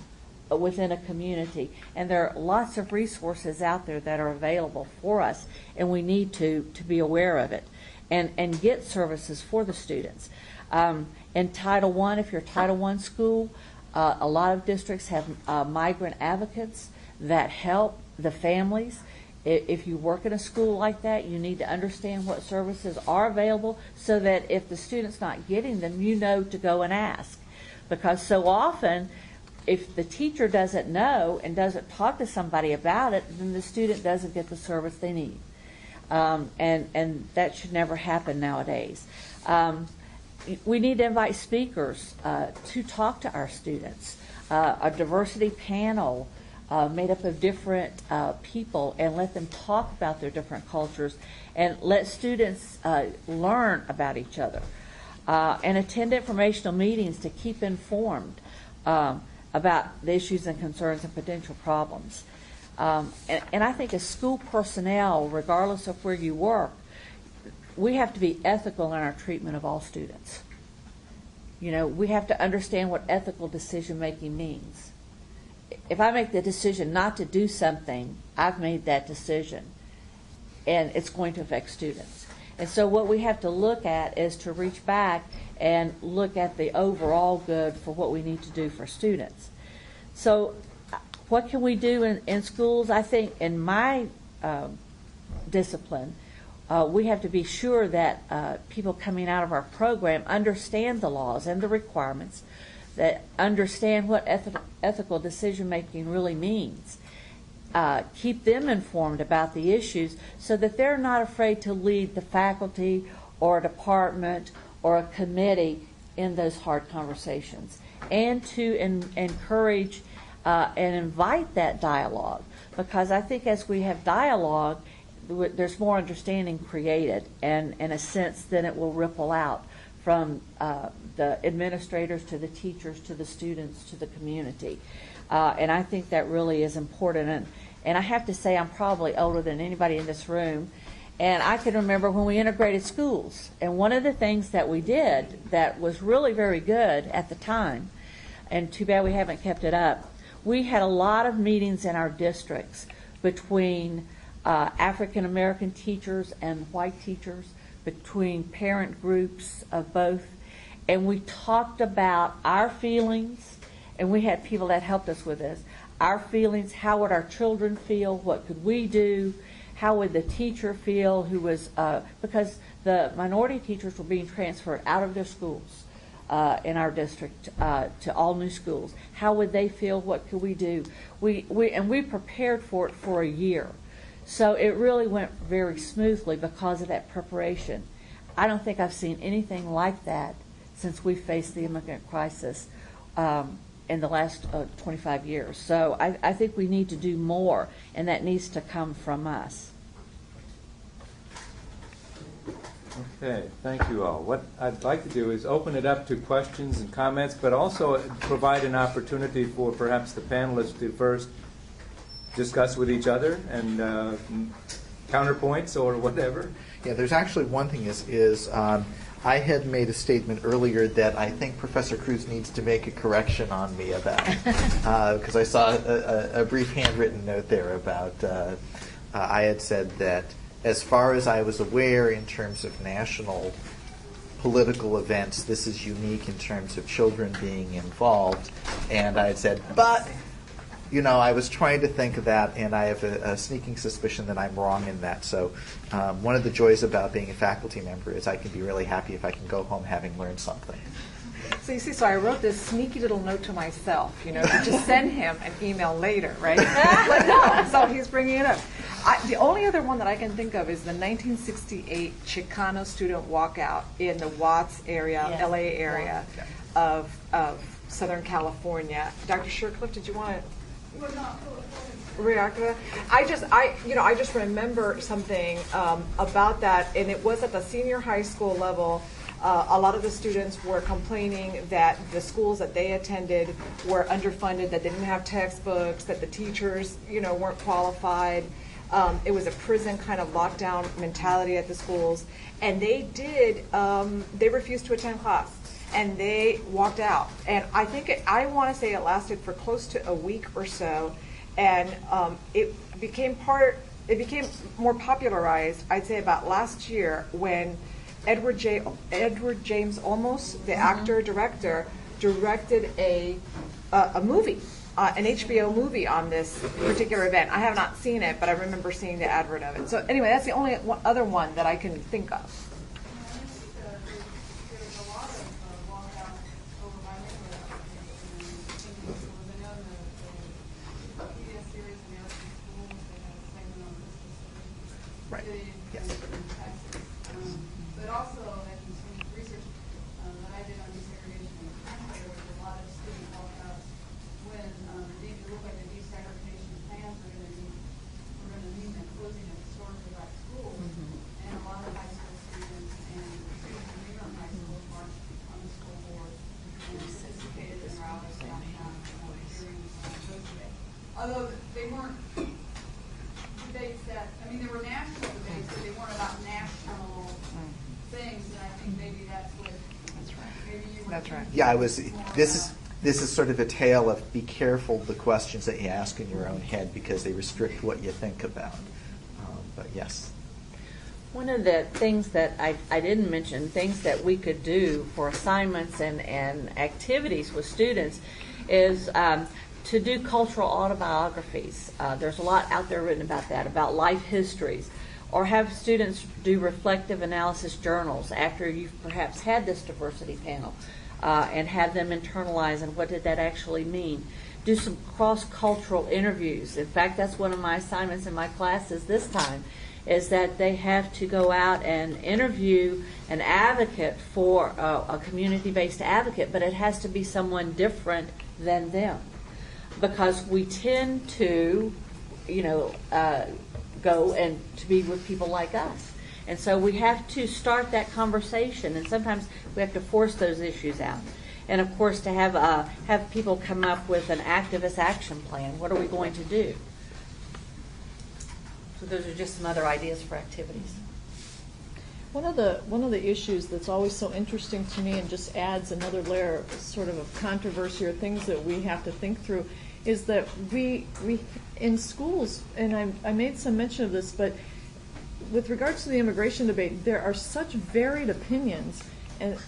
S2: within a community. And there are lots of resources out there that are available for us, and we need to, to be aware of it and, and get services for the students. Um, in Title I, if you're a Title I school, uh, a lot of districts have uh, migrant advocates that help the families if you work in a school like that, you need to understand what services are available so that if the student's not getting them, you know to go and ask. Because so often, if the teacher doesn't know and doesn't talk to somebody about it, then the student doesn't get the service they need. Um, and, and that should never happen nowadays. Um, we need to invite speakers uh, to talk to our students. Uh, a diversity panel uh, made up of different uh, people and let them talk about their different cultures and let students uh, learn about each other uh, and attend informational meetings to keep informed um, about the issues and concerns and potential problems. Um, and, and I think as school personnel, regardless of where you work, we have to be ethical in our treatment of all students. You know, we have to understand what ethical decision making means. If I make the decision not to do something, I've made that decision, and it's going to affect students. And so, what we have to look at is to reach back and look at the overall good for what we need to do for students. So, what can we do in, in schools? I think in my um, discipline, uh, we have to be sure that uh, people coming out of our program understand the laws and the requirements, that understand what eth- ethical decision making really means. Uh, keep them informed about the issues so that they're not afraid to lead the faculty or a department or a committee in those hard conversations. And to en- encourage uh, and invite that dialogue. Because I think as we have dialogue, there's more understanding created, and in a sense, then it will ripple out from uh, the administrators to the teachers to the students to the community. Uh, and I think that really is important. And, and I have to say, I'm probably older than anybody in this room. And I can remember when we integrated schools. And one of the things that we did that was really very good at the time, and too bad we haven't kept it up, we had a lot of meetings in our districts between uh, African American teachers and white teachers, between parent groups of both, and we talked about our feelings, and we had people that helped us with this. Our feelings, how would our children feel? What could we do? How would the teacher feel who was, uh, because the minority teachers were being transferred out of their schools uh, in our district uh, to all new schools. How would they feel? What could we do? We, we and we prepared for it for a year, so it really went very smoothly because of that preparation. I don't think I've seen anything like that since we faced the immigrant crisis um, in the last uh, 25 years. So I, I think we need to do more, and that needs to come from us.
S1: Okay, thank you all. What I'd like to do is open it up to questions and comments, but also provide an opportunity for perhaps the panelists to first discuss with each other and uh, counterpoints or whatever.
S3: Yeah, there's actually one thing is is um, I had made a statement earlier that I think Professor Cruz needs to make a correction on me about <laughs> because I saw a, a, a, brief handwritten note there about uh, uh, I had said that as far as I was aware in terms of national political events, this is unique in terms of children being involved, and I had said, but you know, I was trying to think of that, and I have a, a sneaking suspicion that I'm wrong in that. So, um, one of the joys about being a faculty member is I can be really happy if I can go home having learned something.
S4: So you see, so I wrote this sneaky little note to myself, you know, to just <laughs> send him an email later, right? <laughs> but no, so he's bringing it up. I, the only other one that I can think of is the 1968 Chicano student walkout in the Watts area,
S2: Yes.
S4: LA area of, of Southern California. Dr. Shircliffe, did you want to react to that? I just, I, you know, I just remember something um, about that, and it was at the senior high school level. Uh, a lot of the students were complaining that the schools that they attended were underfunded, that they didn't have textbooks, that the teachers, you know, weren't qualified. Um, it was a prison kind of lockdown mentality at the schools, and they did. Um, they refused to attend class, and they walked out. And I think it, I want to say it lasted for close to a week or so, and um, it became part. It became more popularized. I'd say about last year when Edward J. Edward James Olmos, the actor director, directed a uh, a movie, uh, an HBO movie on this particular event. I have not seen it, but I remember seeing the advert of it. So anyway, that's the only one, other one that I can think of.
S3: Right. Yes.
S6: But also, I can some research um, that I did on desegregation in Canada, there was a lot of student walkouts when um, it looked like the desegregation plans were going to be, were going to mean the closing of historically black schools. And a lot of high school students and students in New York high schools marched on the school board and participated in rallies downtown um, during uh, those days. Although they weren't debates that, I mean, there were national debates, but they weren't about national things, and I think maybe that's what,
S4: That's right.
S6: maybe you were.
S3: I was. This is this is sort of a tale of be careful the questions that you ask in your own head because they restrict what you think about. Um, but yes,
S2: One of the things that I, I didn't mention, things that we could do for assignments and, and activities with students is um, to do cultural autobiographies. Uh, there's a lot out there written about that, about life histories. Or have students do reflective analysis journals after you've perhaps had this diversity panel uh, and have them internalize and what did that actually mean. Do some cross cultural interviews. In fact, that's one of my assignments in my classes this time is that they have to go out and interview an advocate for uh, a community-based advocate, but it has to be someone different than them, because we tend to, you know, uh, go and to be with people like us, and so we have to start that conversation, and sometimes we have to force those issues out. And of course, to have uh, have people come up with an activist action plan. What are we going to do? So those are just some other ideas for activities.
S5: One of the one of the issues that's always so interesting to me and just adds another layer of sort of of controversy or things that we have to think through is that we we in schools and I, I made some mention of this, but with regards to the immigration debate, there are such varied opinions, and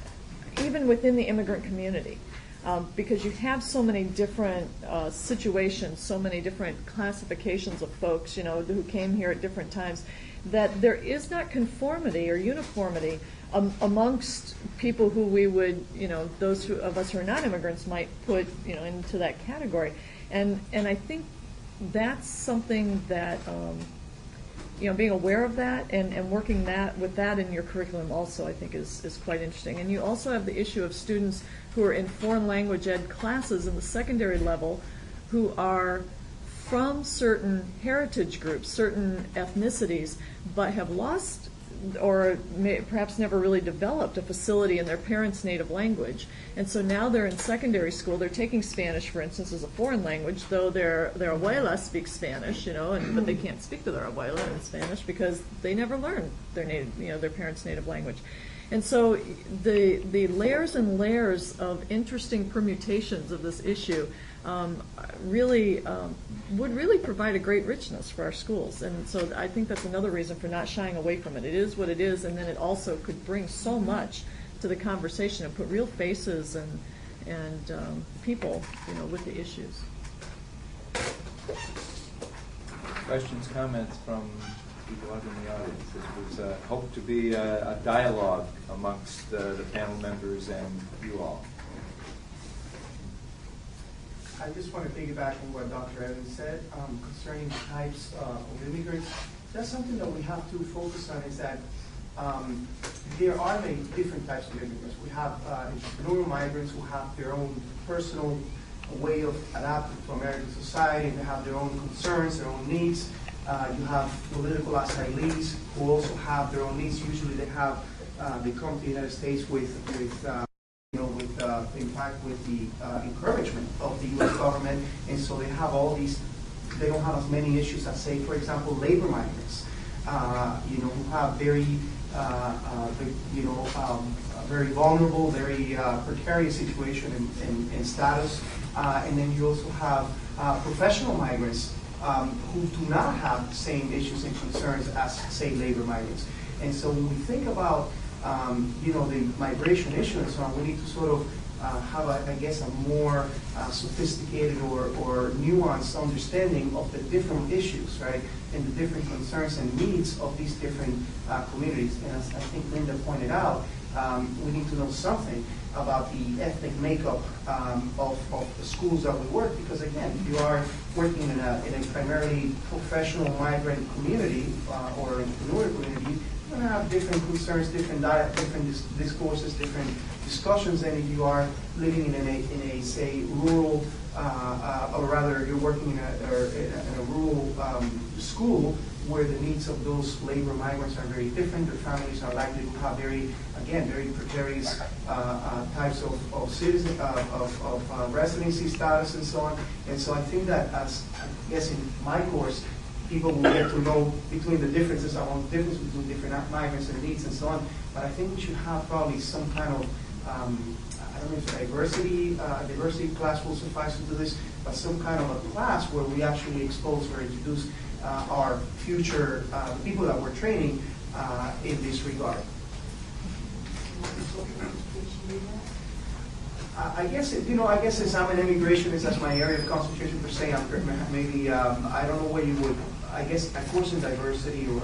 S5: even within the immigrant community, um, because you have so many different uh, situations, so many different classifications of folks, you know, who came here at different times, that there is not conformity or uniformity um, amongst people who we would, you know, those who, of us who are not immigrants might put, you know, into that category, and and I think that's something that. Um, you know, being aware of that and, and working that with that in your curriculum also, I think is, is quite interesting. And you also have the issue of students who are in foreign language ed classes in the secondary level who are from certain heritage groups, certain ethnicities, but have lost or may, perhaps never really developed a facility in their parents' native language. And so now they're in secondary school. They're taking Spanish, for instance, as a foreign language, though their their abuela speaks Spanish, you know, and, but they can't speak to their abuela in Spanish because they never learned their native, you know, their parents' native language. And so the the layers and layers of interesting permutations of this issue um, really um, would really provide a great richness for our schools. And so I think that's another reason for not shying away from it. It is what it is, and then it also could bring so much to the conversation and put real faces and and um, people, you know, with the issues.
S1: Questions, comments from people out in the audience? This was uh, hoped to be a a dialogue amongst uh, the panel members and you all.
S7: I just want to piggyback on what Dr. Evans said um, concerning the types uh, of immigrants. That's something that we have to focus on is that um, there are many different types of immigrants. We have uh, entrepreneurial migrants who have their own personal way of adapting to American society. They have their own concerns, their own needs. Uh, you have political asylees who also have their own needs. Usually they have, uh, they come to the United States with, with uh, know, with, uh, fact, with the uh, encouragement of the U.S. government, and so they have all these, they don't have as many issues as, say, for example, labor migrants, uh, you know, who have very, uh, uh, you know, um, very vulnerable, very uh, precarious situation and, status, and then you also have professional migrants um, who do not have the same issues and concerns as, say, labor migrants. And so when we think about um, you know, the migration issue and so on, we need to sort of uh, have, a, I guess, a more uh, sophisticated or, or nuanced understanding of the different issues, right, and the different concerns and needs of these different uh, communities. And as I think Linda pointed out, um, we need to know something about the ethnic makeup um, of, of the schools that we work, because again, if you are working in a, in a primarily professional migrant community uh, or entrepreneurial community, going to have different concerns, different diet, different dis- discourses, different discussions than if you are living in a, in a say, rural, uh, uh, or rather, you're working in a, in a, rural um, school where the needs of those labor migrants are very different. Their families are likely to have very, again, very precarious uh, uh, types of, of citizen, of, of uh, residency status and so on. And so I think that as, I guess in my course, people will get to know between the differences, among the difference between different migrants and needs and so on. But I think we should have probably some kind of, um, I don't know if diversity, uh, diversity class will suffice to do this, but some kind of a class where we actually expose or introduce uh, our future uh, people that we're training uh, in this regard. I guess, it- you know, I guess since I'm an immigrationist, that's my area of concentration per se, I'm maybe, um, I don't know what you would, I guess, a course in diversity or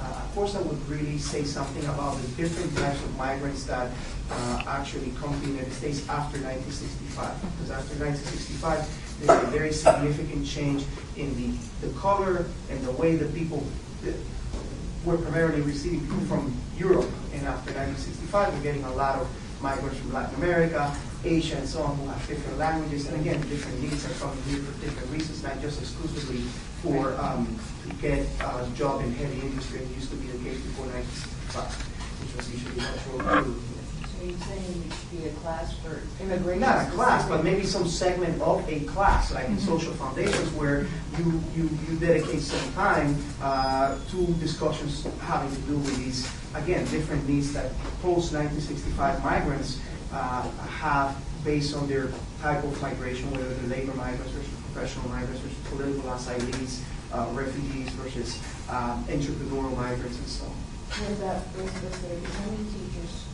S7: uh, a course I would really say something about the different types of migrants that uh, actually come to the United States after 1965. Because after 1965, there's a very significant change in the, the color and the way the people, that we're primarily receiving people from Europe. And after 1965, we're getting a lot of migrants from Latin America, Asia, and so on, who have different languages, and again, different needs are coming here for different reasons, not just exclusively for, um, to get a job in heavy industry, it used to be the case before 1965, which was usually much more true.
S8: So you're saying it should be a class for immigration?
S7: Not a class, but maybe some segment of a class, like in social foundations, where you, you, you dedicate some time uh, to discussions having to do with these, again, different needs that post-1965 migrants uh, have based on their type of migration, whether they're labor migrants versus professional migrants versus political asylees, uh, refugees versus um, entrepreneurial migrants and so on.
S8: What about those of us that are becoming teachers?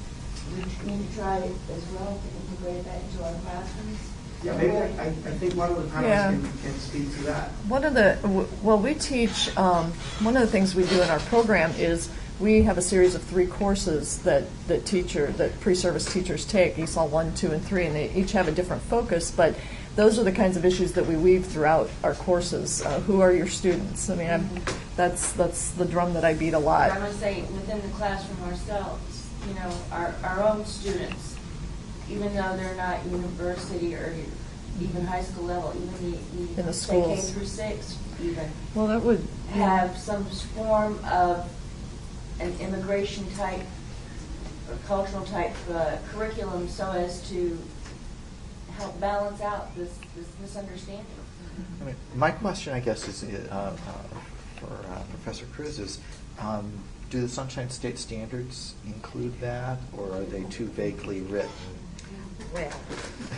S8: We need to try as well to integrate that into our classrooms?
S7: Yeah, maybe, I, I think one of the
S5: Yeah.
S7: panelists can, can speak to that.
S5: One of the, w- well, we teach, um, one of the things we do in our program is we have a series of three courses that, that teacher, that pre-service teachers take, ESOL 1, 2, and 3, and they each have a different focus, but those are the kinds of issues that we weave throughout our courses. Uh, Who are your students? I mean, I'm- that's, that's the drum that I beat a lot.
S8: I'm going to say, within the classroom ourselves, you know, our, our own students, even though they're not university or even high school level, even the,
S5: In the
S8: say K
S5: schools.
S8: through six even,
S5: Well, that would,
S8: have some form of an immigration type or cultural type uh, curriculum so as to help balance out this, this misunderstanding.
S3: I mean, My question, I guess, is uh, uh, for uh, Professor Cruz is, um, do the Sunshine State standards include that, or are they too vaguely written?
S4: Well,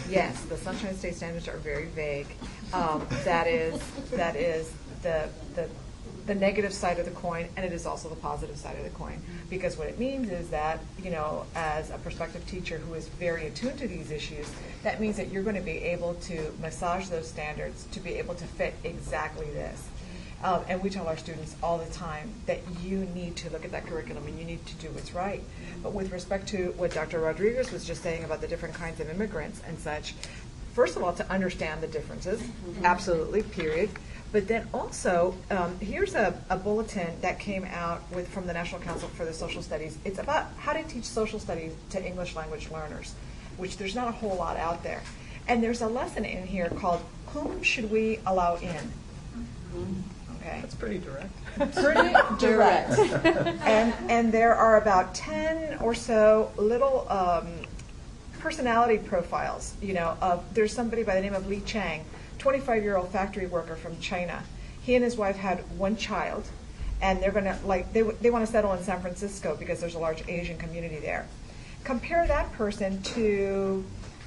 S4: yes, the Sunshine State standards are very vague. Um, That is, that is the, the, the negative side of the coin, and it is also the positive side of the coin. Because what it means is that, you know, as a prospective teacher who is very attuned to these issues, that means that you're going to be able to massage those standards to be able to fit exactly this. Um, and we tell our students all the time that you need to look at that curriculum and you need to do what's right. But with respect to what Dr. Rodriguez was just saying about the different kinds of immigrants and such, first of all, to understand the differences, absolutely, period. But then also, um, here's a, a bulletin that came out with from the National Council for the Social Studies. It's about how to teach social studies to English language learners, which there's not a whole lot out there. And there's a lesson in here called "Whom Should We Allow In?" Okay.
S5: that's pretty direct. <laughs>
S4: pretty direct. <laughs> and and there are about ten or so little um, personality profiles. You know, of there's somebody by the name of Li Chang, 25 year old factory worker from China. He and his wife had one child, and they're gonna like they they want to settle in San Francisco because there's a large Asian community there. Compare that person to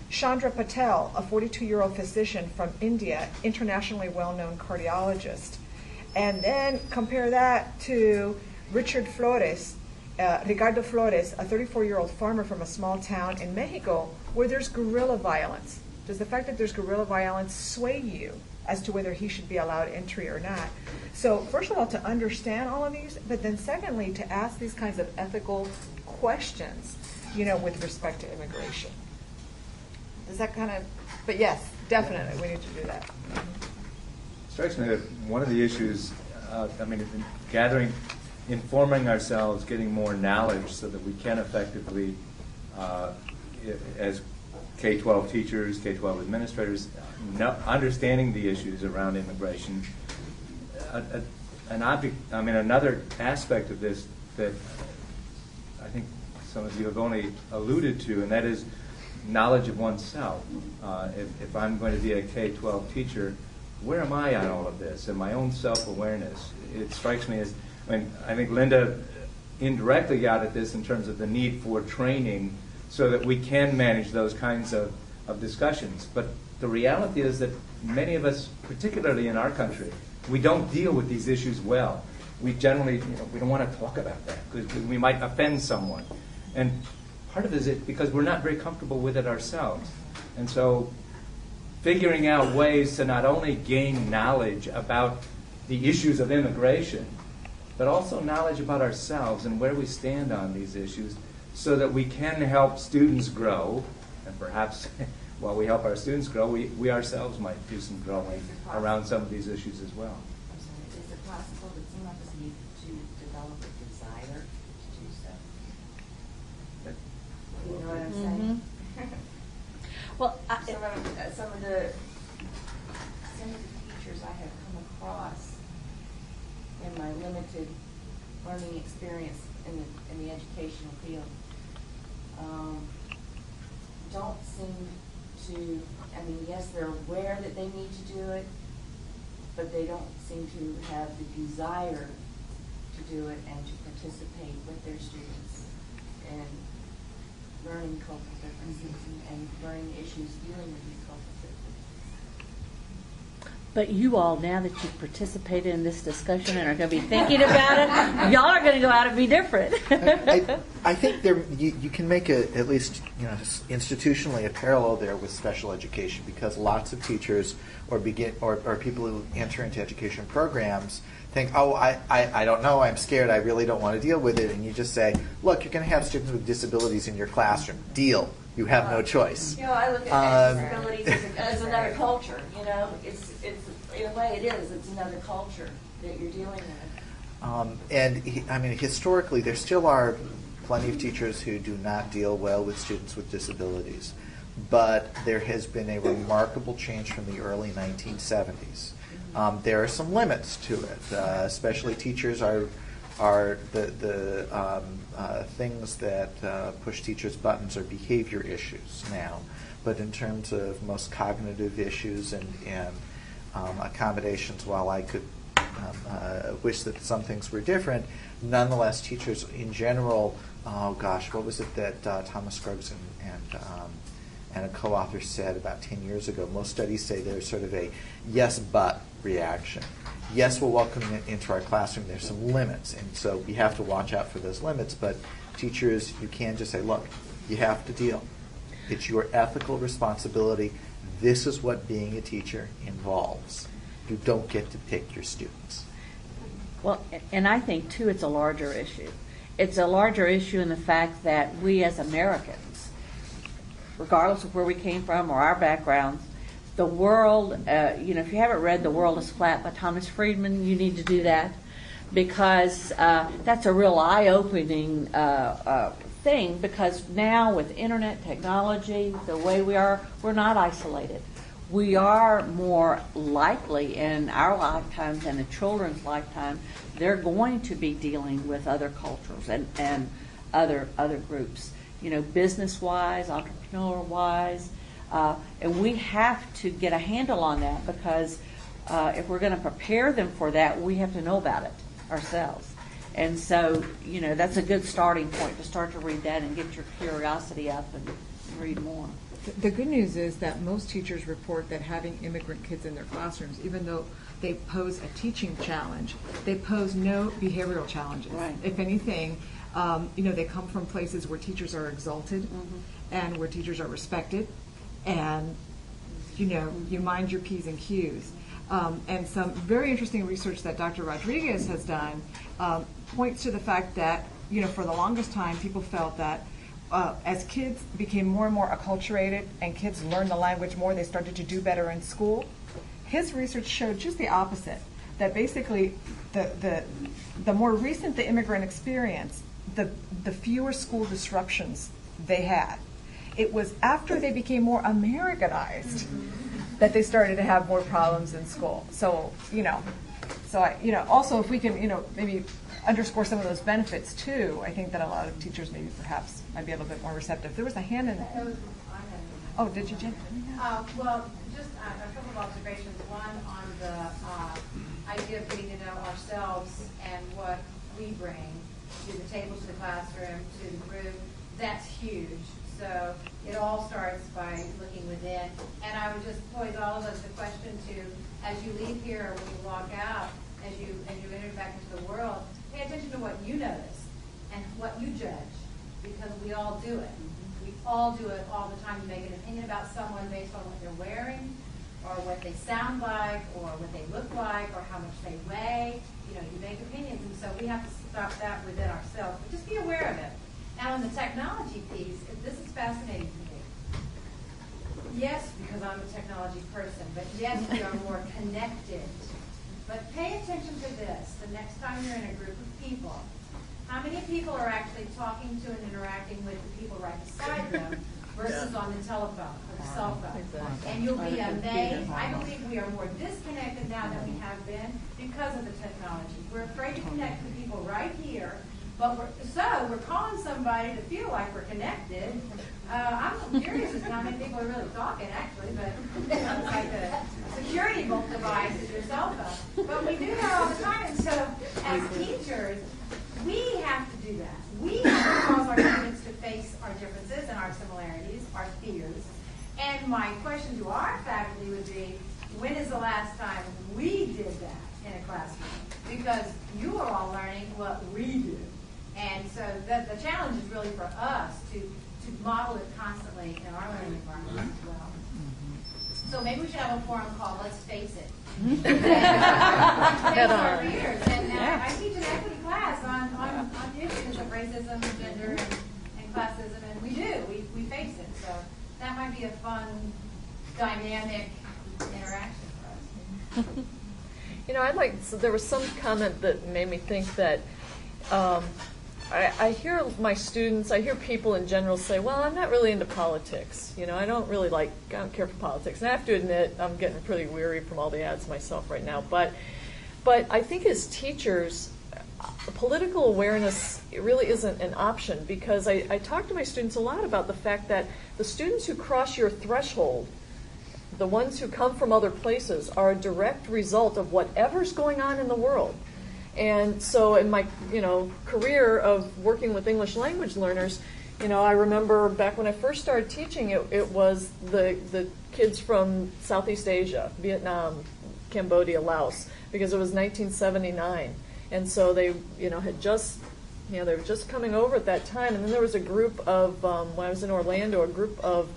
S4: Chandra Patel, a 42 year old physician from India, internationally well known cardiologist. And then compare that to Richard Flores, uh, Ricardo Flores, a 34 year old farmer from a small town in Mexico where there's guerrilla violence. Does the fact that there's guerrilla violence sway you as to whether he should be allowed entry or not? So, first of all, to understand all of these, but then secondly, to ask these kinds of ethical questions, you know, with respect to immigration. Does that kind of, but yes, definitely, we need to do that.
S1: Strikes me that one of the issues, uh, I mean, in gathering, informing ourselves, getting more knowledge so that we can effectively, uh, i- as K-12 teachers, K-12 administrators, know, understanding the issues around immigration. A- a- An object, I mean, another aspect of this that I think some of you have only alluded to, and that is knowledge of oneself. Uh, if, if I'm going to be a K-12 teacher, where am I on all of this and my own self-awareness. It strikes me as, I mean, I think Linda indirectly got at this in terms of the need for training so that we can manage those kinds of, of discussions. But the reality is that many of us, particularly in our country, we don't deal with these issues well. We generally, you know, we don't want to talk about that because we might offend someone. And part of it is because we're not very comfortable with it ourselves. And so figuring out ways to not only gain knowledge about the issues of immigration, but also knowledge about ourselves and where we stand on these issues so that we can help students grow and perhaps <laughs> while we help our students grow, we, we ourselves might do some growing around some of these issues as well.
S8: Sorry, is it possible that some of us need to develop a desire to do so? You know what I'm saying? <laughs>
S2: Well, I,
S8: Some of, uh, some of the, some of the teachers I have come across in my limited learning experience in the, in the educational field, um, don't seem to, I mean, yes, they're aware that they need to do it, but they don't seem to have the desire to do it and to participate with their students in learning cultural differences and, learning issues dealing with.
S2: But you all, now that you've participated in this discussion and are going to be thinking about it, y'all are going to go out and be different.
S3: I, <laughs> I think there you, you can make a at least you know institutionally a parallel there with special education because lots of teachers or begin or, or people who enter into education programs think oh I, I, I don't know I'm scared I really don't want to deal with it and you just say look you're going to have students with disabilities in your classroom deal you have no choice
S8: You know, I look at
S3: Um,
S8: disabilities as, a, as another culture. You know, it's it's in a way it is. It's another culture that you're dealing with.
S3: Um, and he, I mean, historically, there still are plenty of teachers who do not deal well with students with disabilities. But there has been a remarkable change from the early 1970s. Um, there are some limits to it, uh, especially teachers are are the the um, uh, things that uh, push teachers' buttons are behavior issues now. But in terms of most cognitive issues and and um, accommodations, while I could um, uh, wish that some things were different. Nonetheless, teachers in general, oh gosh, what was it that uh, Thomas Scruggs and, and, um, and a co-author said about 10 years ago? Most studies say there's sort of a yes but reaction. Yes, we'll welcome you into our classroom. There's some limits, and so we have to watch out for those limits. But teachers, you can't just say, look, you have to deal. It's your ethical responsibility. This is what being a teacher involves. You don't get to pick your students.
S2: Well, and I think too, it's a larger issue. It's a larger issue in the fact that we as Americans, regardless of where we came from or our backgrounds, the world, uh, you know, if you haven't read The World is Flat by Thomas Friedman, you need to do that because uh, that's a real eye opening uh, uh, thing because now with internet technology, the way we are, we're not isolated. We are more likely in our lifetimes and the children's lifetime, they're going to be dealing with other cultures and, and other other groups, you know, business wise, entrepreneur wise. Uh, and we have to get a handle on that because uh, if we're going to prepare them for that, we have to know about it ourselves. And so, you know, that's a good starting point to start to read that and get your curiosity up and read more.
S4: The good news is that most teachers report that having immigrant kids in their classrooms, even though they pose a teaching challenge, they pose no behavioral challenges.
S2: Right.
S4: If anything, um, you know, they come from places where teachers are exalted and where teachers are respected, and you know, you mind your p's and q's. Um, and some very interesting research that Dr. Rodriguez has done um, points to the fact that you know, for the longest time, people felt that uh, as kids became more and more acculturated and kids learned the language more, they started to do better in school. His research showed just the opposite. That basically, the the the more recent the immigrant experience, the the fewer school disruptions they had. It was after they became more Americanized that they started to have more problems in school. So you know, so I, you know, also if we can, you know, maybe underscore some of those benefits too, I think that a lot of teachers maybe perhaps might be a little bit more receptive. There was a hand in there.
S6: was, I had.
S4: Oh, did you, Jen?
S6: Uh, well,
S9: just uh, a couple of observations. One on the uh, idea of getting to know ourselves and what we bring to the table, to the classroom, to the group. That's huge. So it all starts by looking within. And I would just pose all of us the question to, as you leave here, or when you walk out, as you as you enter back into the world, pay attention to what you notice and what you judge, because we all do it. We all do it all the time. You make an opinion about someone based on what they're wearing, or what they sound like, or what they look like, or how much they weigh. You know, you make opinions, and so we have to stop that within ourselves. But just be aware of it. Now, on the technology piece, this is fascinating to me. Yes, because I'm a technology person, but yes, we are more <laughs> connected. But pay attention to this the next time you're in a group of people. How many people are actually talking to and interacting with the people right beside them <laughs> versus on the telephone or the cell phone? And you'll be amazed. I believe we are more disconnected now than we have been because of the technology. We're afraid to connect with people right here but we're, so we're calling somebody to feel like we're connected. Uh, I'm curious as to how many people are really talking, actually, but it's like a security device is your cell phone. But we do that all the time, and so as teachers, we have to do that. We have to cause our students to face our differences and our similarities, our fears. And my question to our faculty would be, when is the last time we did that in a classroom? Because you are all learning what we do. And so the, the challenge is really for us to, to model it constantly in our learning environment as well. So maybe we should have a forum called Let's Face It. <laughs> Face our readers. And uh, I teach an equity class on, on, on issues of racism, gender, and, and classism, and we do. We, we face it. So that might be a fun, dynamic interaction for us. <laughs>
S5: You know, I'd like, so there was some comment that made me think that um, I, I hear my students, I hear people in general say, well, I'm not really into politics. You know, I don't really like, I don't care for politics. And I have to admit, I'm getting pretty weary from all the ads myself right now. But, but I think as teachers, political awareness really isn't an option because I, I talk to my students a lot about the fact that the students who cross your threshold, the ones who come from other places, are a direct result of whatever's going on in the world. And so in my, you know, career of working with English language learners, you know, I remember back when I first started teaching, it, it was the, the kids from Southeast Asia, Vietnam, Cambodia, Laos, because it was 1979. And so they, you know, had just, you know, they were just coming over at that time. And then there was a group of, um, when I was in Orlando, a group of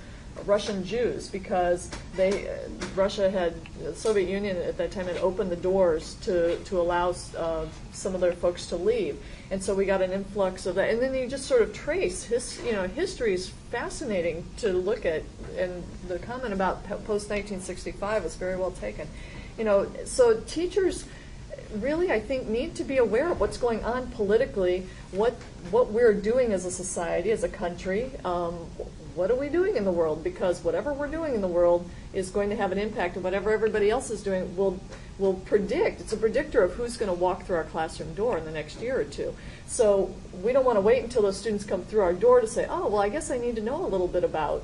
S5: Russian Jews because they Russia had the Soviet Union at that time had opened the doors to to allow uh, some of their folks to leave, and so we got an influx of that. And then you just sort of trace his you know history is fascinating to look at, and the comment about post 1965 was very well taken. You know, so teachers really, I think, need to be aware of what's going on politically, what what we're doing as a society, as a country, um, what are we doing in the world? Because whatever we're doing in the world is going to have an impact, and whatever everybody else is doing will will predict. It's a predictor of who's going to walk through our classroom door in the next year or two. So we don't want to wait until those students come through our door to say, "Oh, well, I guess I need to know a little bit about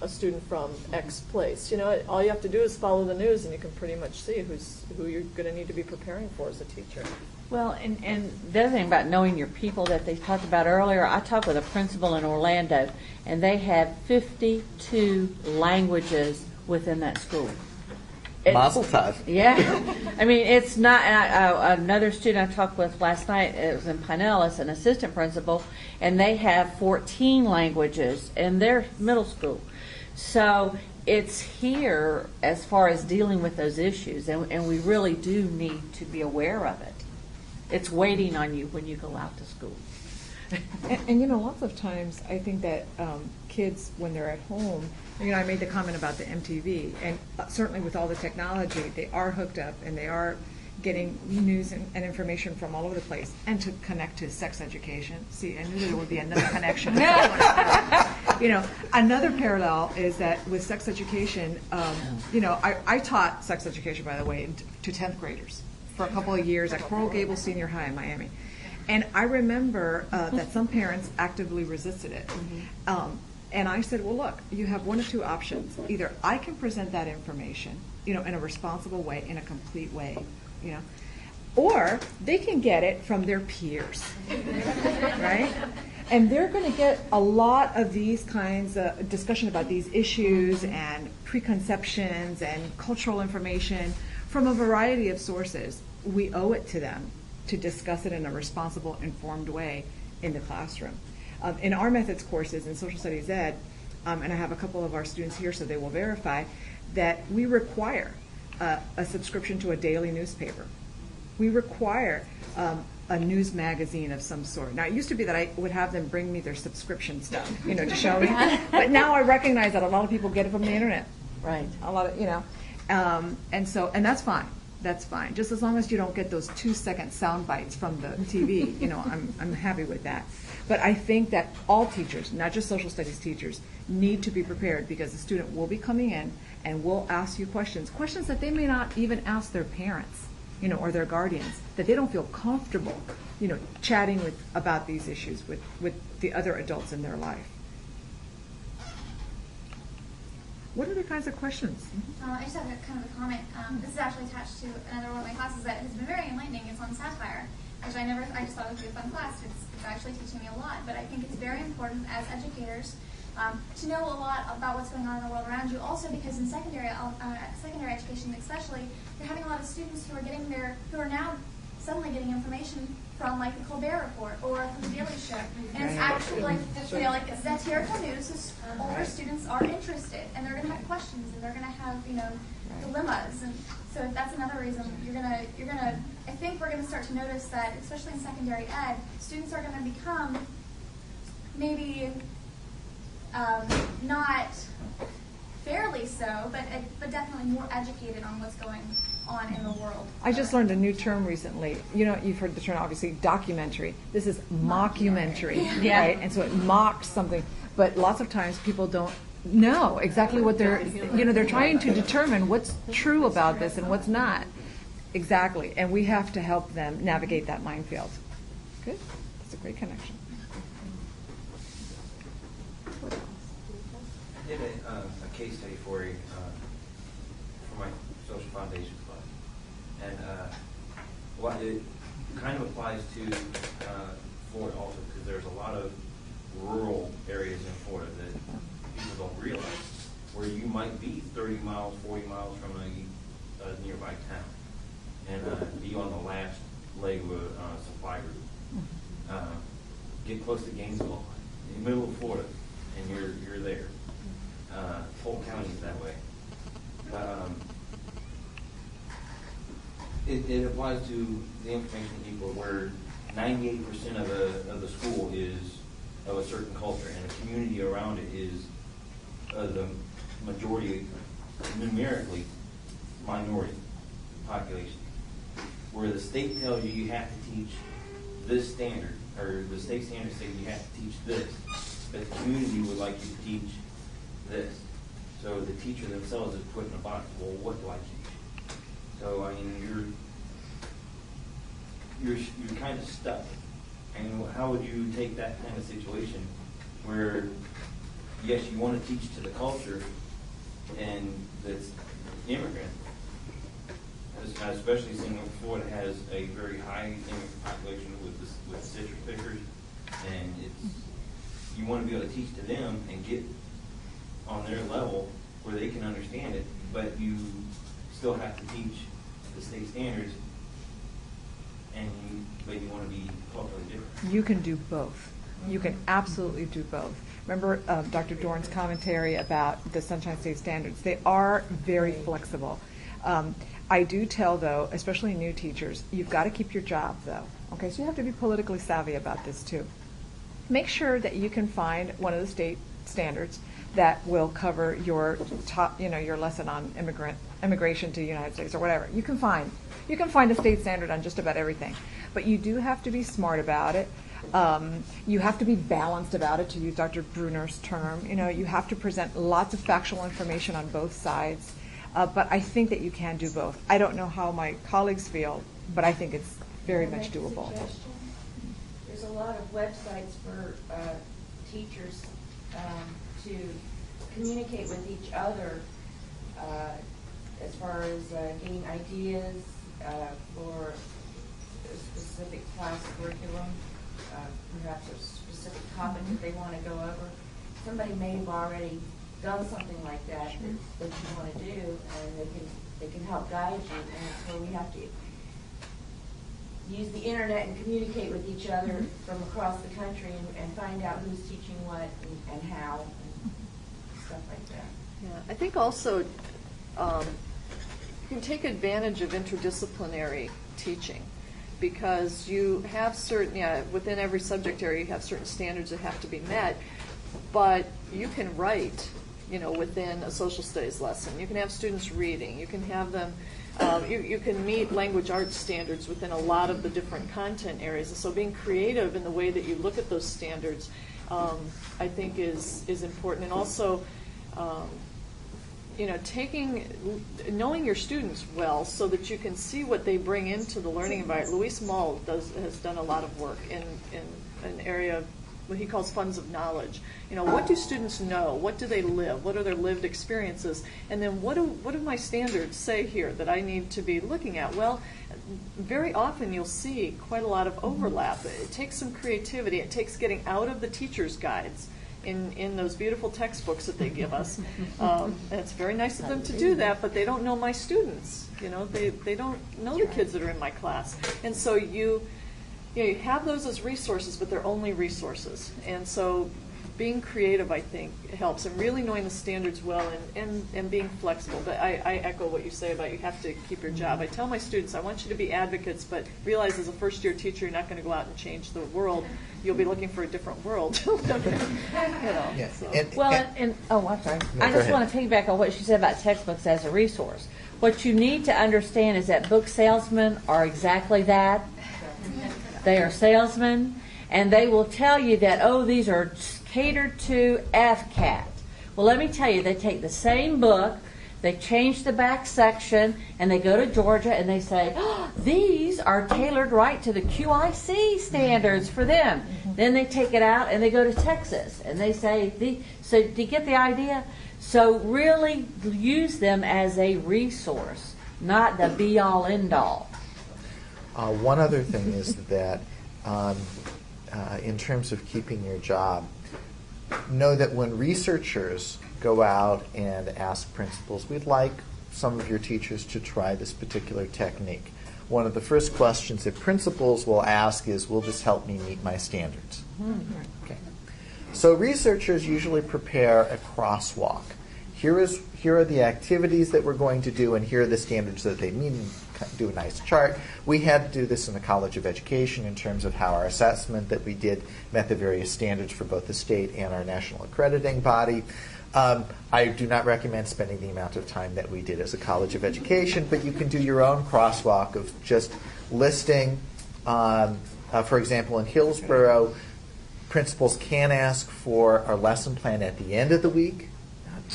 S5: a student from X place." You know, all you have to do is follow the news, and you can pretty much see who's who you're going to need to be preparing for as a teacher.
S2: Well, and, and the other thing about knowing your people that they talked about earlier, I talked with a principal in Orlando, and they have 52 languages within that school.
S3: It's, Mazel tov.
S2: Yeah. <laughs> I mean, it's not. I, I, another student I talked with last night, it was in Pinellas, an assistant principal, and they have 14 languages in their middle school. So it's here as far as dealing with those issues, and, and we really do need to be aware of it it's waiting on you when you go out to school.
S4: and, and, you know, lots of times I think that um, kids, when they're at home, you know, I made the comment about the MTV, and uh, certainly with all the technology, they are hooked up and they are getting news and, and, information from all over the place, and to connect to sex education. See, I knew there would be another connection. <laughs> you know, another parallel is that with sex education, um, you know, I, I, taught sex education, by the way, to 10th graders for a couple of years at Coral Gables Senior High in Miami. And I remember uh, that some parents actively resisted it. Mm-hmm. Um, And I said, well, look, you have one of two options. Either I can present that information, you know, in a responsible way, in a complete way, you know, or they can get it from their peers, <laughs> right? And they're going to get a lot of these kinds of discussion about these issues and preconceptions and cultural information from a variety of sources. We owe it to them to discuss it in a responsible, informed way in the classroom. Um, in our methods courses in social studies ed, um, and I have a couple of our students here, so they will verify that we require uh, a subscription to a daily newspaper. We require um, a news magazine of some sort. Now, it used to be that I would have them bring me their subscription stuff, you know, to show me. <laughs> But now I recognize that a lot of people get it from the internet.
S2: Right.
S4: A lot of, you know, um, and so, and that's fine. That's fine. Just as long as you don't get those two-second sound bites from the <laughs> TV, you know, I'm, I'm happy with that. But I think that all teachers, not just social studies teachers, need to be prepared because the student will be coming in and will ask you questions, questions that they may not even ask their parents, you know, or their guardians, that they don't feel comfortable, you know, chatting with about these issues with, with the other adults in their life. What are the kinds of questions?
S10: Uh, I just have a kind of a comment. Um, this is actually attached to another one of my classes that has been very enlightening. It's on satire, which I never, I just thought it would be a fun class. It's, it's actually teaching me a lot, but I think it's very important as educators um, to know a lot about what's going on in the world around you. Also, because in secondary, uh, secondary education, especially, you're having a lot of students who are getting their, who are now suddenly getting information from like the Colbert Report or from the Daily Show, and it's actually like you know like satirical news. Is older students are interested, and they're going to have questions, and they're going to have you know dilemmas, and so that's another reason you're gonna you're gonna. I think we're going to start to notice that, especially in secondary ed, students are going to become maybe um, not fairly so, but uh, but definitely more educated on what's going on in the world.
S4: I just learned a new term recently. You know, you've heard the term obviously documentary. This is mockumentary,
S2: Yeah.
S4: right? And so it mocks something, but lots of times people don't know exactly what they're. You know, they're trying to determine what's true about this and what's not. Exactly, and we have to help them navigate that minefield. Good, that's a great connection.
S11: I did a, uh, a case study for a, uh, for my social foundation club. And, uh, what it kind of applies to, uh, Florida also, because there's a lot of rural areas in Florida that people don't realize, where you might be thirty miles, forty miles from a, a nearby town, and, uh, be on the last leg of a, uh, supply route. Uh, get close to Gainesville, in the middle of Florida, and you're, you're there. Uh, whole county is that way. Um, it, it applies to the information people where ninety-eight percent of the, of the school is of a certain culture and the community around it is uh, the majority numerically minority population. Where the state tells you you have to teach this standard, or the state standards say you have to teach this, but the community would like you to teach this. So the teacher themselves is put in a box, well, what do I teach? So, I mean, you're, you're, you're kind of stuck. And how would you take that kind of situation where, yes, you want to teach to the culture and that's immigrant, especially seeing Florida has a very high immigrant population with, this- with citrus pickers, and it's, you want to be able to teach to them and get on their level where they can understand it, but you still have to teach the state standards, and you, but you want to be culturally different.
S4: You can do both. You can absolutely do both. Remember uh, Dr. Dorn's commentary about the Sunshine State standards? They are very flexible. Um, I do tell, though, especially new teachers, you've got to keep your job, though. Okay, so you have to be politically savvy about this, too. Make sure that you can find one of the state standards that will cover your top, you know, your lesson on immigrant immigration to the United States or whatever. You can find you can find a state standard on just about everything, but you do have to be smart about it. Um, you have to be balanced about it, to use Dr. Bruner's term. You know, you have to present lots of factual information on both sides. Uh, but I think that you can do both. I don't know how my colleagues feel, but I think it's very much doable.
S8: There's a lot of websites for uh, teachers um, to communicate with each other uh, as far as uh, getting ideas uh, for a specific class curriculum, uh, perhaps a specific topic that they want to go over. Somebody may have already done something like that that, that you want to do, and they can they can help guide you. And so we have to use the internet and communicate with each other from across the country and, and find out who's teaching what and, and how and stuff like that.
S5: Yeah, I think also um, you can take advantage of interdisciplinary teaching because you have certain, yeah, within every subject area, you have certain standards that have to be met, but you can write, you know, within a social studies lesson. You can have students reading. You can have them, um, you, you can meet language arts standards within a lot of the different content areas. And so being creative in the way that you look at those standards, um, I think is, is important. And also, um, you know, taking, knowing your students well so that you can see what they bring into the learning environment. Luis Moll does, has done a lot of work in, in an area of what he calls funds of knowledge. You know, what do students know? What do they live? What are their lived experiences? And then what do, what do my standards say here that I need to be looking at? Well, very often you'll see quite a lot of overlap. It takes some creativity. It takes getting out of the teacher's guides in, in those beautiful textbooks that they give us. <laughs> Um, and it's very nice of them to do that, but they don't know my students. You know, they, they don't know the kids that are in my class. And so you, you, know, you have those as resources, but they're only resources. And so being creative, I think, helps, and really knowing the standards well and, and, and being flexible. But I, I echo what you say about you have to keep your job. I tell my students, I want you to be advocates, but realize as a first year teacher, you're not going to go out and change the world. You'll be looking for a different world. <laughs> you know,
S3: Yeah,
S5: so.
S3: and-
S2: Well, and, and oh, I'm sorry.
S3: No,
S2: I just want to piggyback on what she said about textbooks as a resource. What you need to understand is that book salesmen are exactly that. They are salesmen, and they will tell you that, oh, these are catered to FCAT. Well, let me tell you, they take the same book, they change the back section, and they go to Georgia and they say, oh, these are tailored right to the QIC standards for them. Then they take it out and they go to Texas and they say, the, so do you get the idea? So really use them as a resource, not the be all end all.
S3: Uh, one other thing is that, um, uh, in terms of keeping your job, know that when researchers go out and ask principals, we'd like some of your teachers to try this particular technique. One of the first questions that principals will ask is, Will this help me meet my standards? Hmm, okay. So researchers usually prepare a crosswalk. Here is here are the activities that we're going to do, and here are the standards that they meet. and Do a nice chart. We had to do this in the College of Education in terms of how our assessment that we did met the various standards for both the state and our national accrediting body. Um, I do not recommend spending the amount of time that we did as a College of Education, but you can do your own crosswalk of just listing. Um, uh, for example, in Hillsborough, principals can ask for our lesson plan at the end of the week,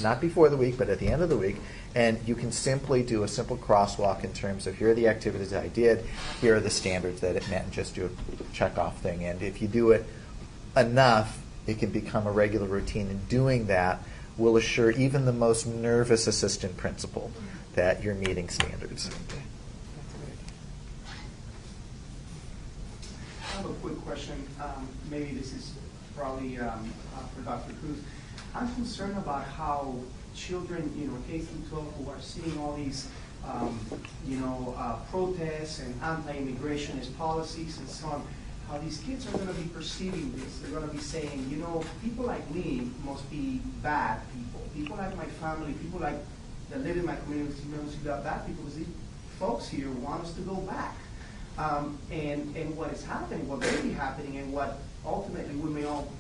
S3: not before the week, but at the end of the week. And you can simply do a simple crosswalk in terms of here are the activities I did, here are the standards that it met, and just do a check off thing. And if you do it enough, it can become a regular routine. And doing that will assure even the most nervous assistant principal that you're meeting standards.
S7: I have a quick question. Um, maybe this is probably um, uh, for Dr. Cruz. I'm concerned about how children, you know, K through 12, who are seeing all these, um, you know, uh, protests and anti-immigrationist policies and so on, how these kids are going to be perceiving this. They're going to be saying, you know, people like me must be bad people. People like my family, people like that live in my community must be bad people because these folks here want us to go back. Um, and, and what is happening, what may be happening, and what ultimately we may all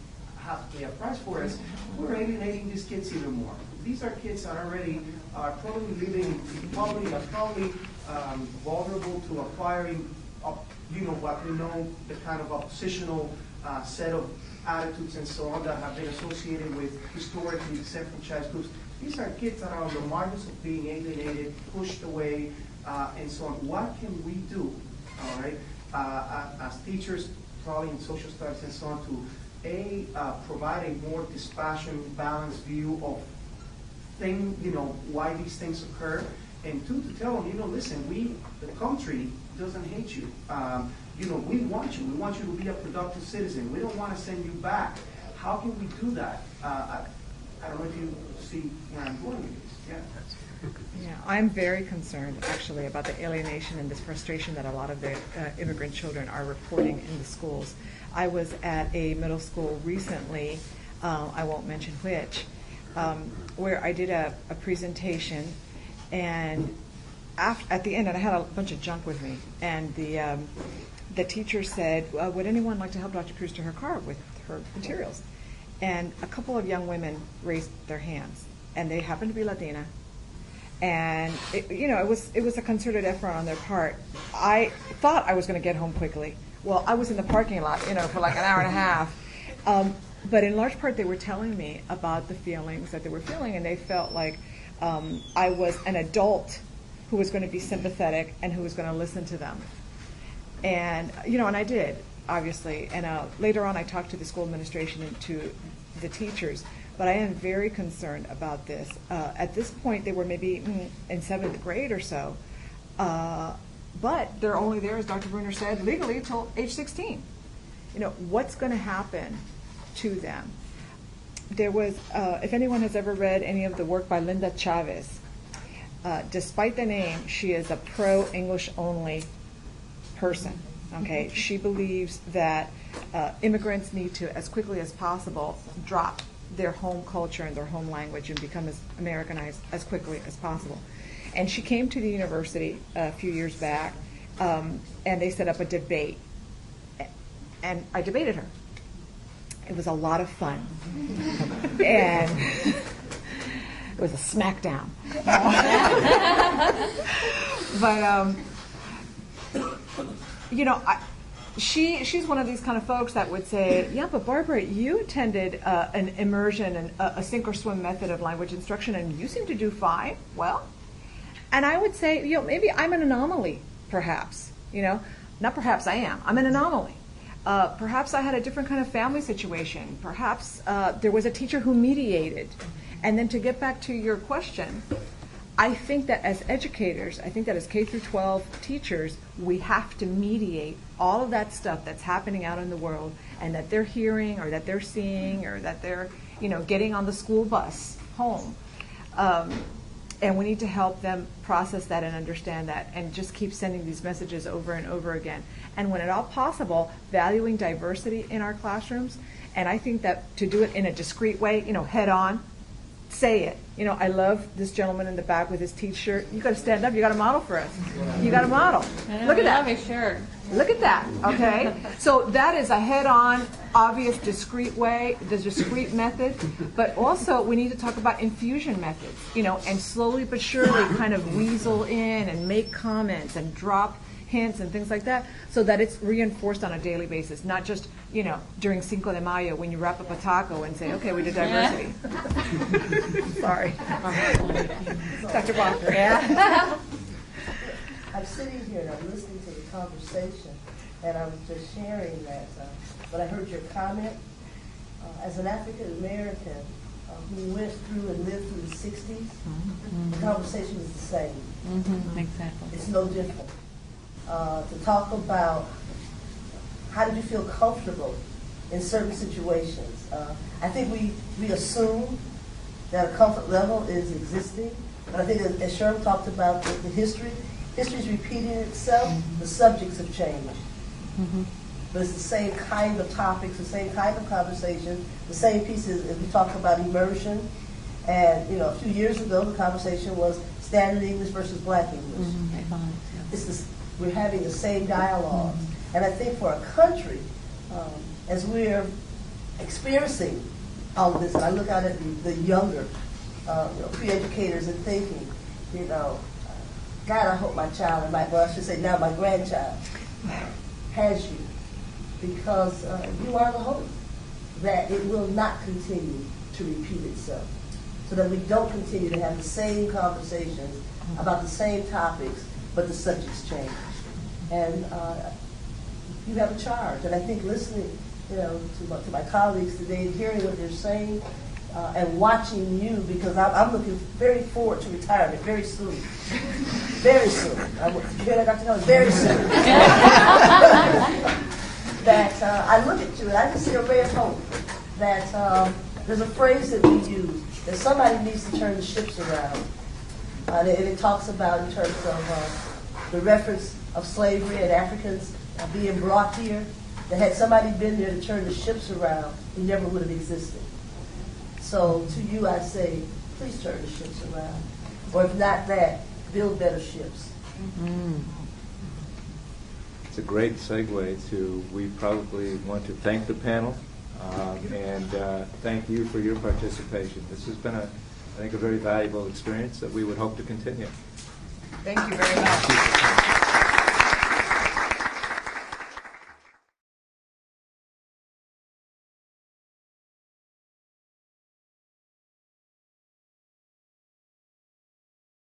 S7: have to pay a price for is we're alienating these kids even more. These are kids that already are probably living in poverty, are probably um, vulnerable to acquiring, you know, what we know, the kind of oppositional uh, set of attitudes and so on that have been associated with historically disenfranchised groups. These are kids that are on the margins of being alienated, pushed away, uh, and so on. What can we do, all right, uh, uh, as teachers, probably in social studies and so on, to A, uh, provide a more dispassionate, balanced view of thing, you know, why these things occur. And two, to tell them, you know, listen, we, the country doesn't hate you. Um, you know, we want you. We want you to be a productive citizen. We don't want to send you back. How can we do that? Uh, I, I don't know if you see where I'm going with this. Yeah.
S4: Yeah, I'm very concerned actually about the alienation and this frustration that a lot of the uh, immigrant children are reporting in the schools. I was at a middle school recently, uh, I won't mention which, um, where I did a, a presentation and af at the end, and I had a bunch of junk with me, and the, um, the teacher said, uh, would anyone like to help Dr. Cruz to her car with her materials? And a couple of young women raised their hands, and they happened to be Latina, and it, you know it was it was a concerted effort on their part. I thought I was going to get home quickly. Well, I was in the parking lot, you know, for like an hour and a half. <laughs> Um, but in large part, they were telling me about the feelings that they were feeling, and they felt like um, I was an adult who was going to be sympathetic and who was going to listen to them. And you know, and I did obviously. And uh, later on, I talked to the school administration and to the teachers but I am very concerned about this. Uh, at this point, they were maybe mm, in seventh grade or so, uh, but they're only there, as Dr. Bruner said, legally until age 16. You know, what's going to happen to them? There was, uh, if anyone has ever read any of the work by Linda Chavez, uh, despite the name, she is a pro English only person. Okay, she believes that uh, immigrants need to, as quickly as possible, drop their home culture and their home language and become as Americanized as quickly as possible. And she came to the university a few years back, um, and they set up a debate. And I debated her. It was a lot of fun. <laughs> and <laughs> it was a smackdown. <laughs> but, um, you know, I, she she's one of these kind of folks that would say, yeah, but Barbara, you attended uh, an immersion and a, a, sink or swim method of language instruction, and you seem to do fine. Well, and I would say, you know, maybe I'm an anomaly, perhaps. You know, not perhaps I am. I'm an anomaly. Uh, perhaps I had a different kind of family situation. Perhaps uh, there was a teacher who mediated. And then to get back to your question, I think that as educators, I think that as K through 12 teachers, we have to mediate all of that stuff that's happening out in the world and that they're hearing or that they're seeing or that they're, you know, getting on the school bus home. Um, and we need to help them process that and understand that and just keep sending these messages over and over again. And when at all possible, valuing diversity in our classrooms. And I think that to do it in a discreet way, you know, head on, say it. You know, I love this gentleman in the back with his t-shirt. You got to stand up. You got to model for us. You got to model. Look at that.
S2: make Sure.
S4: Look at that. Okay. <laughs> so that is a head-on, obvious, discreet way, the discreet method. But also, we need to talk about infusion methods. You know, and slowly but surely, kind of weasel in and make comments and drop hints and things like that, so that it's reinforced on a daily basis, not just you know during Cinco de Mayo when you wrap up a taco and say, okay, we did diversity. <laughs> Sorry, <laughs> Dr. Walker.
S12: Yeah. I'm sitting here and I'm listening to the conversation, and I was just sharing that uh, when I heard your comment. Uh, as an African American uh, who went through and lived through the 60s, mm-hmm. the conversation is the same.
S2: Mm-hmm. Exactly.
S12: It's no different uh, to talk about how did you feel comfortable in certain situations. Uh, I think we, we assume that a comfort level is existing, but I think as, as Sherm talked about the, the history, history is repeating itself, mm-hmm. the subjects have changed. Mm-hmm. But it's the same kind of topics, the same kind of conversation, the same pieces as we talk about immersion. And, you know, a few years ago, the conversation was standard English versus black English. Mm-hmm. It's the we're having the same dialogue. Mm-hmm. And I think for a country, um, as we're experiencing all of this, I look out at the, the younger uh, you know, pre-educators and thinking, you know, God, I hope my child, and my, well, I should say now my grandchild, has you, because uh, you are the hope that it will not continue to repeat itself, so that we don't continue to have the same conversations about the same topics, but the subjects change. And uh, you have a charge. And I think listening, you know, to my, to my colleagues today, and hearing what they're saying, uh, and watching you, because I'm, I'm looking very forward to retirement very soon. Very soon. Did you hear that, Dr. Kelly? Very soon. <laughs> that uh, I look at you and I just see a ray of hope. That um, there's a phrase that we use that somebody needs to turn the ships around. Uh, and it talks about in terms of uh, the reference of slavery and Africans uh, being brought here. That had somebody been there to turn the ships around, we never would have existed. So to you, I say, please turn the ships around. Or if not that, build better ships.
S1: It's a great segue to, we probably want to thank the panel um, and uh, thank you for your participation. This has been, a, I think, a very valuable experience that we would hope to continue.
S4: Thank you very much.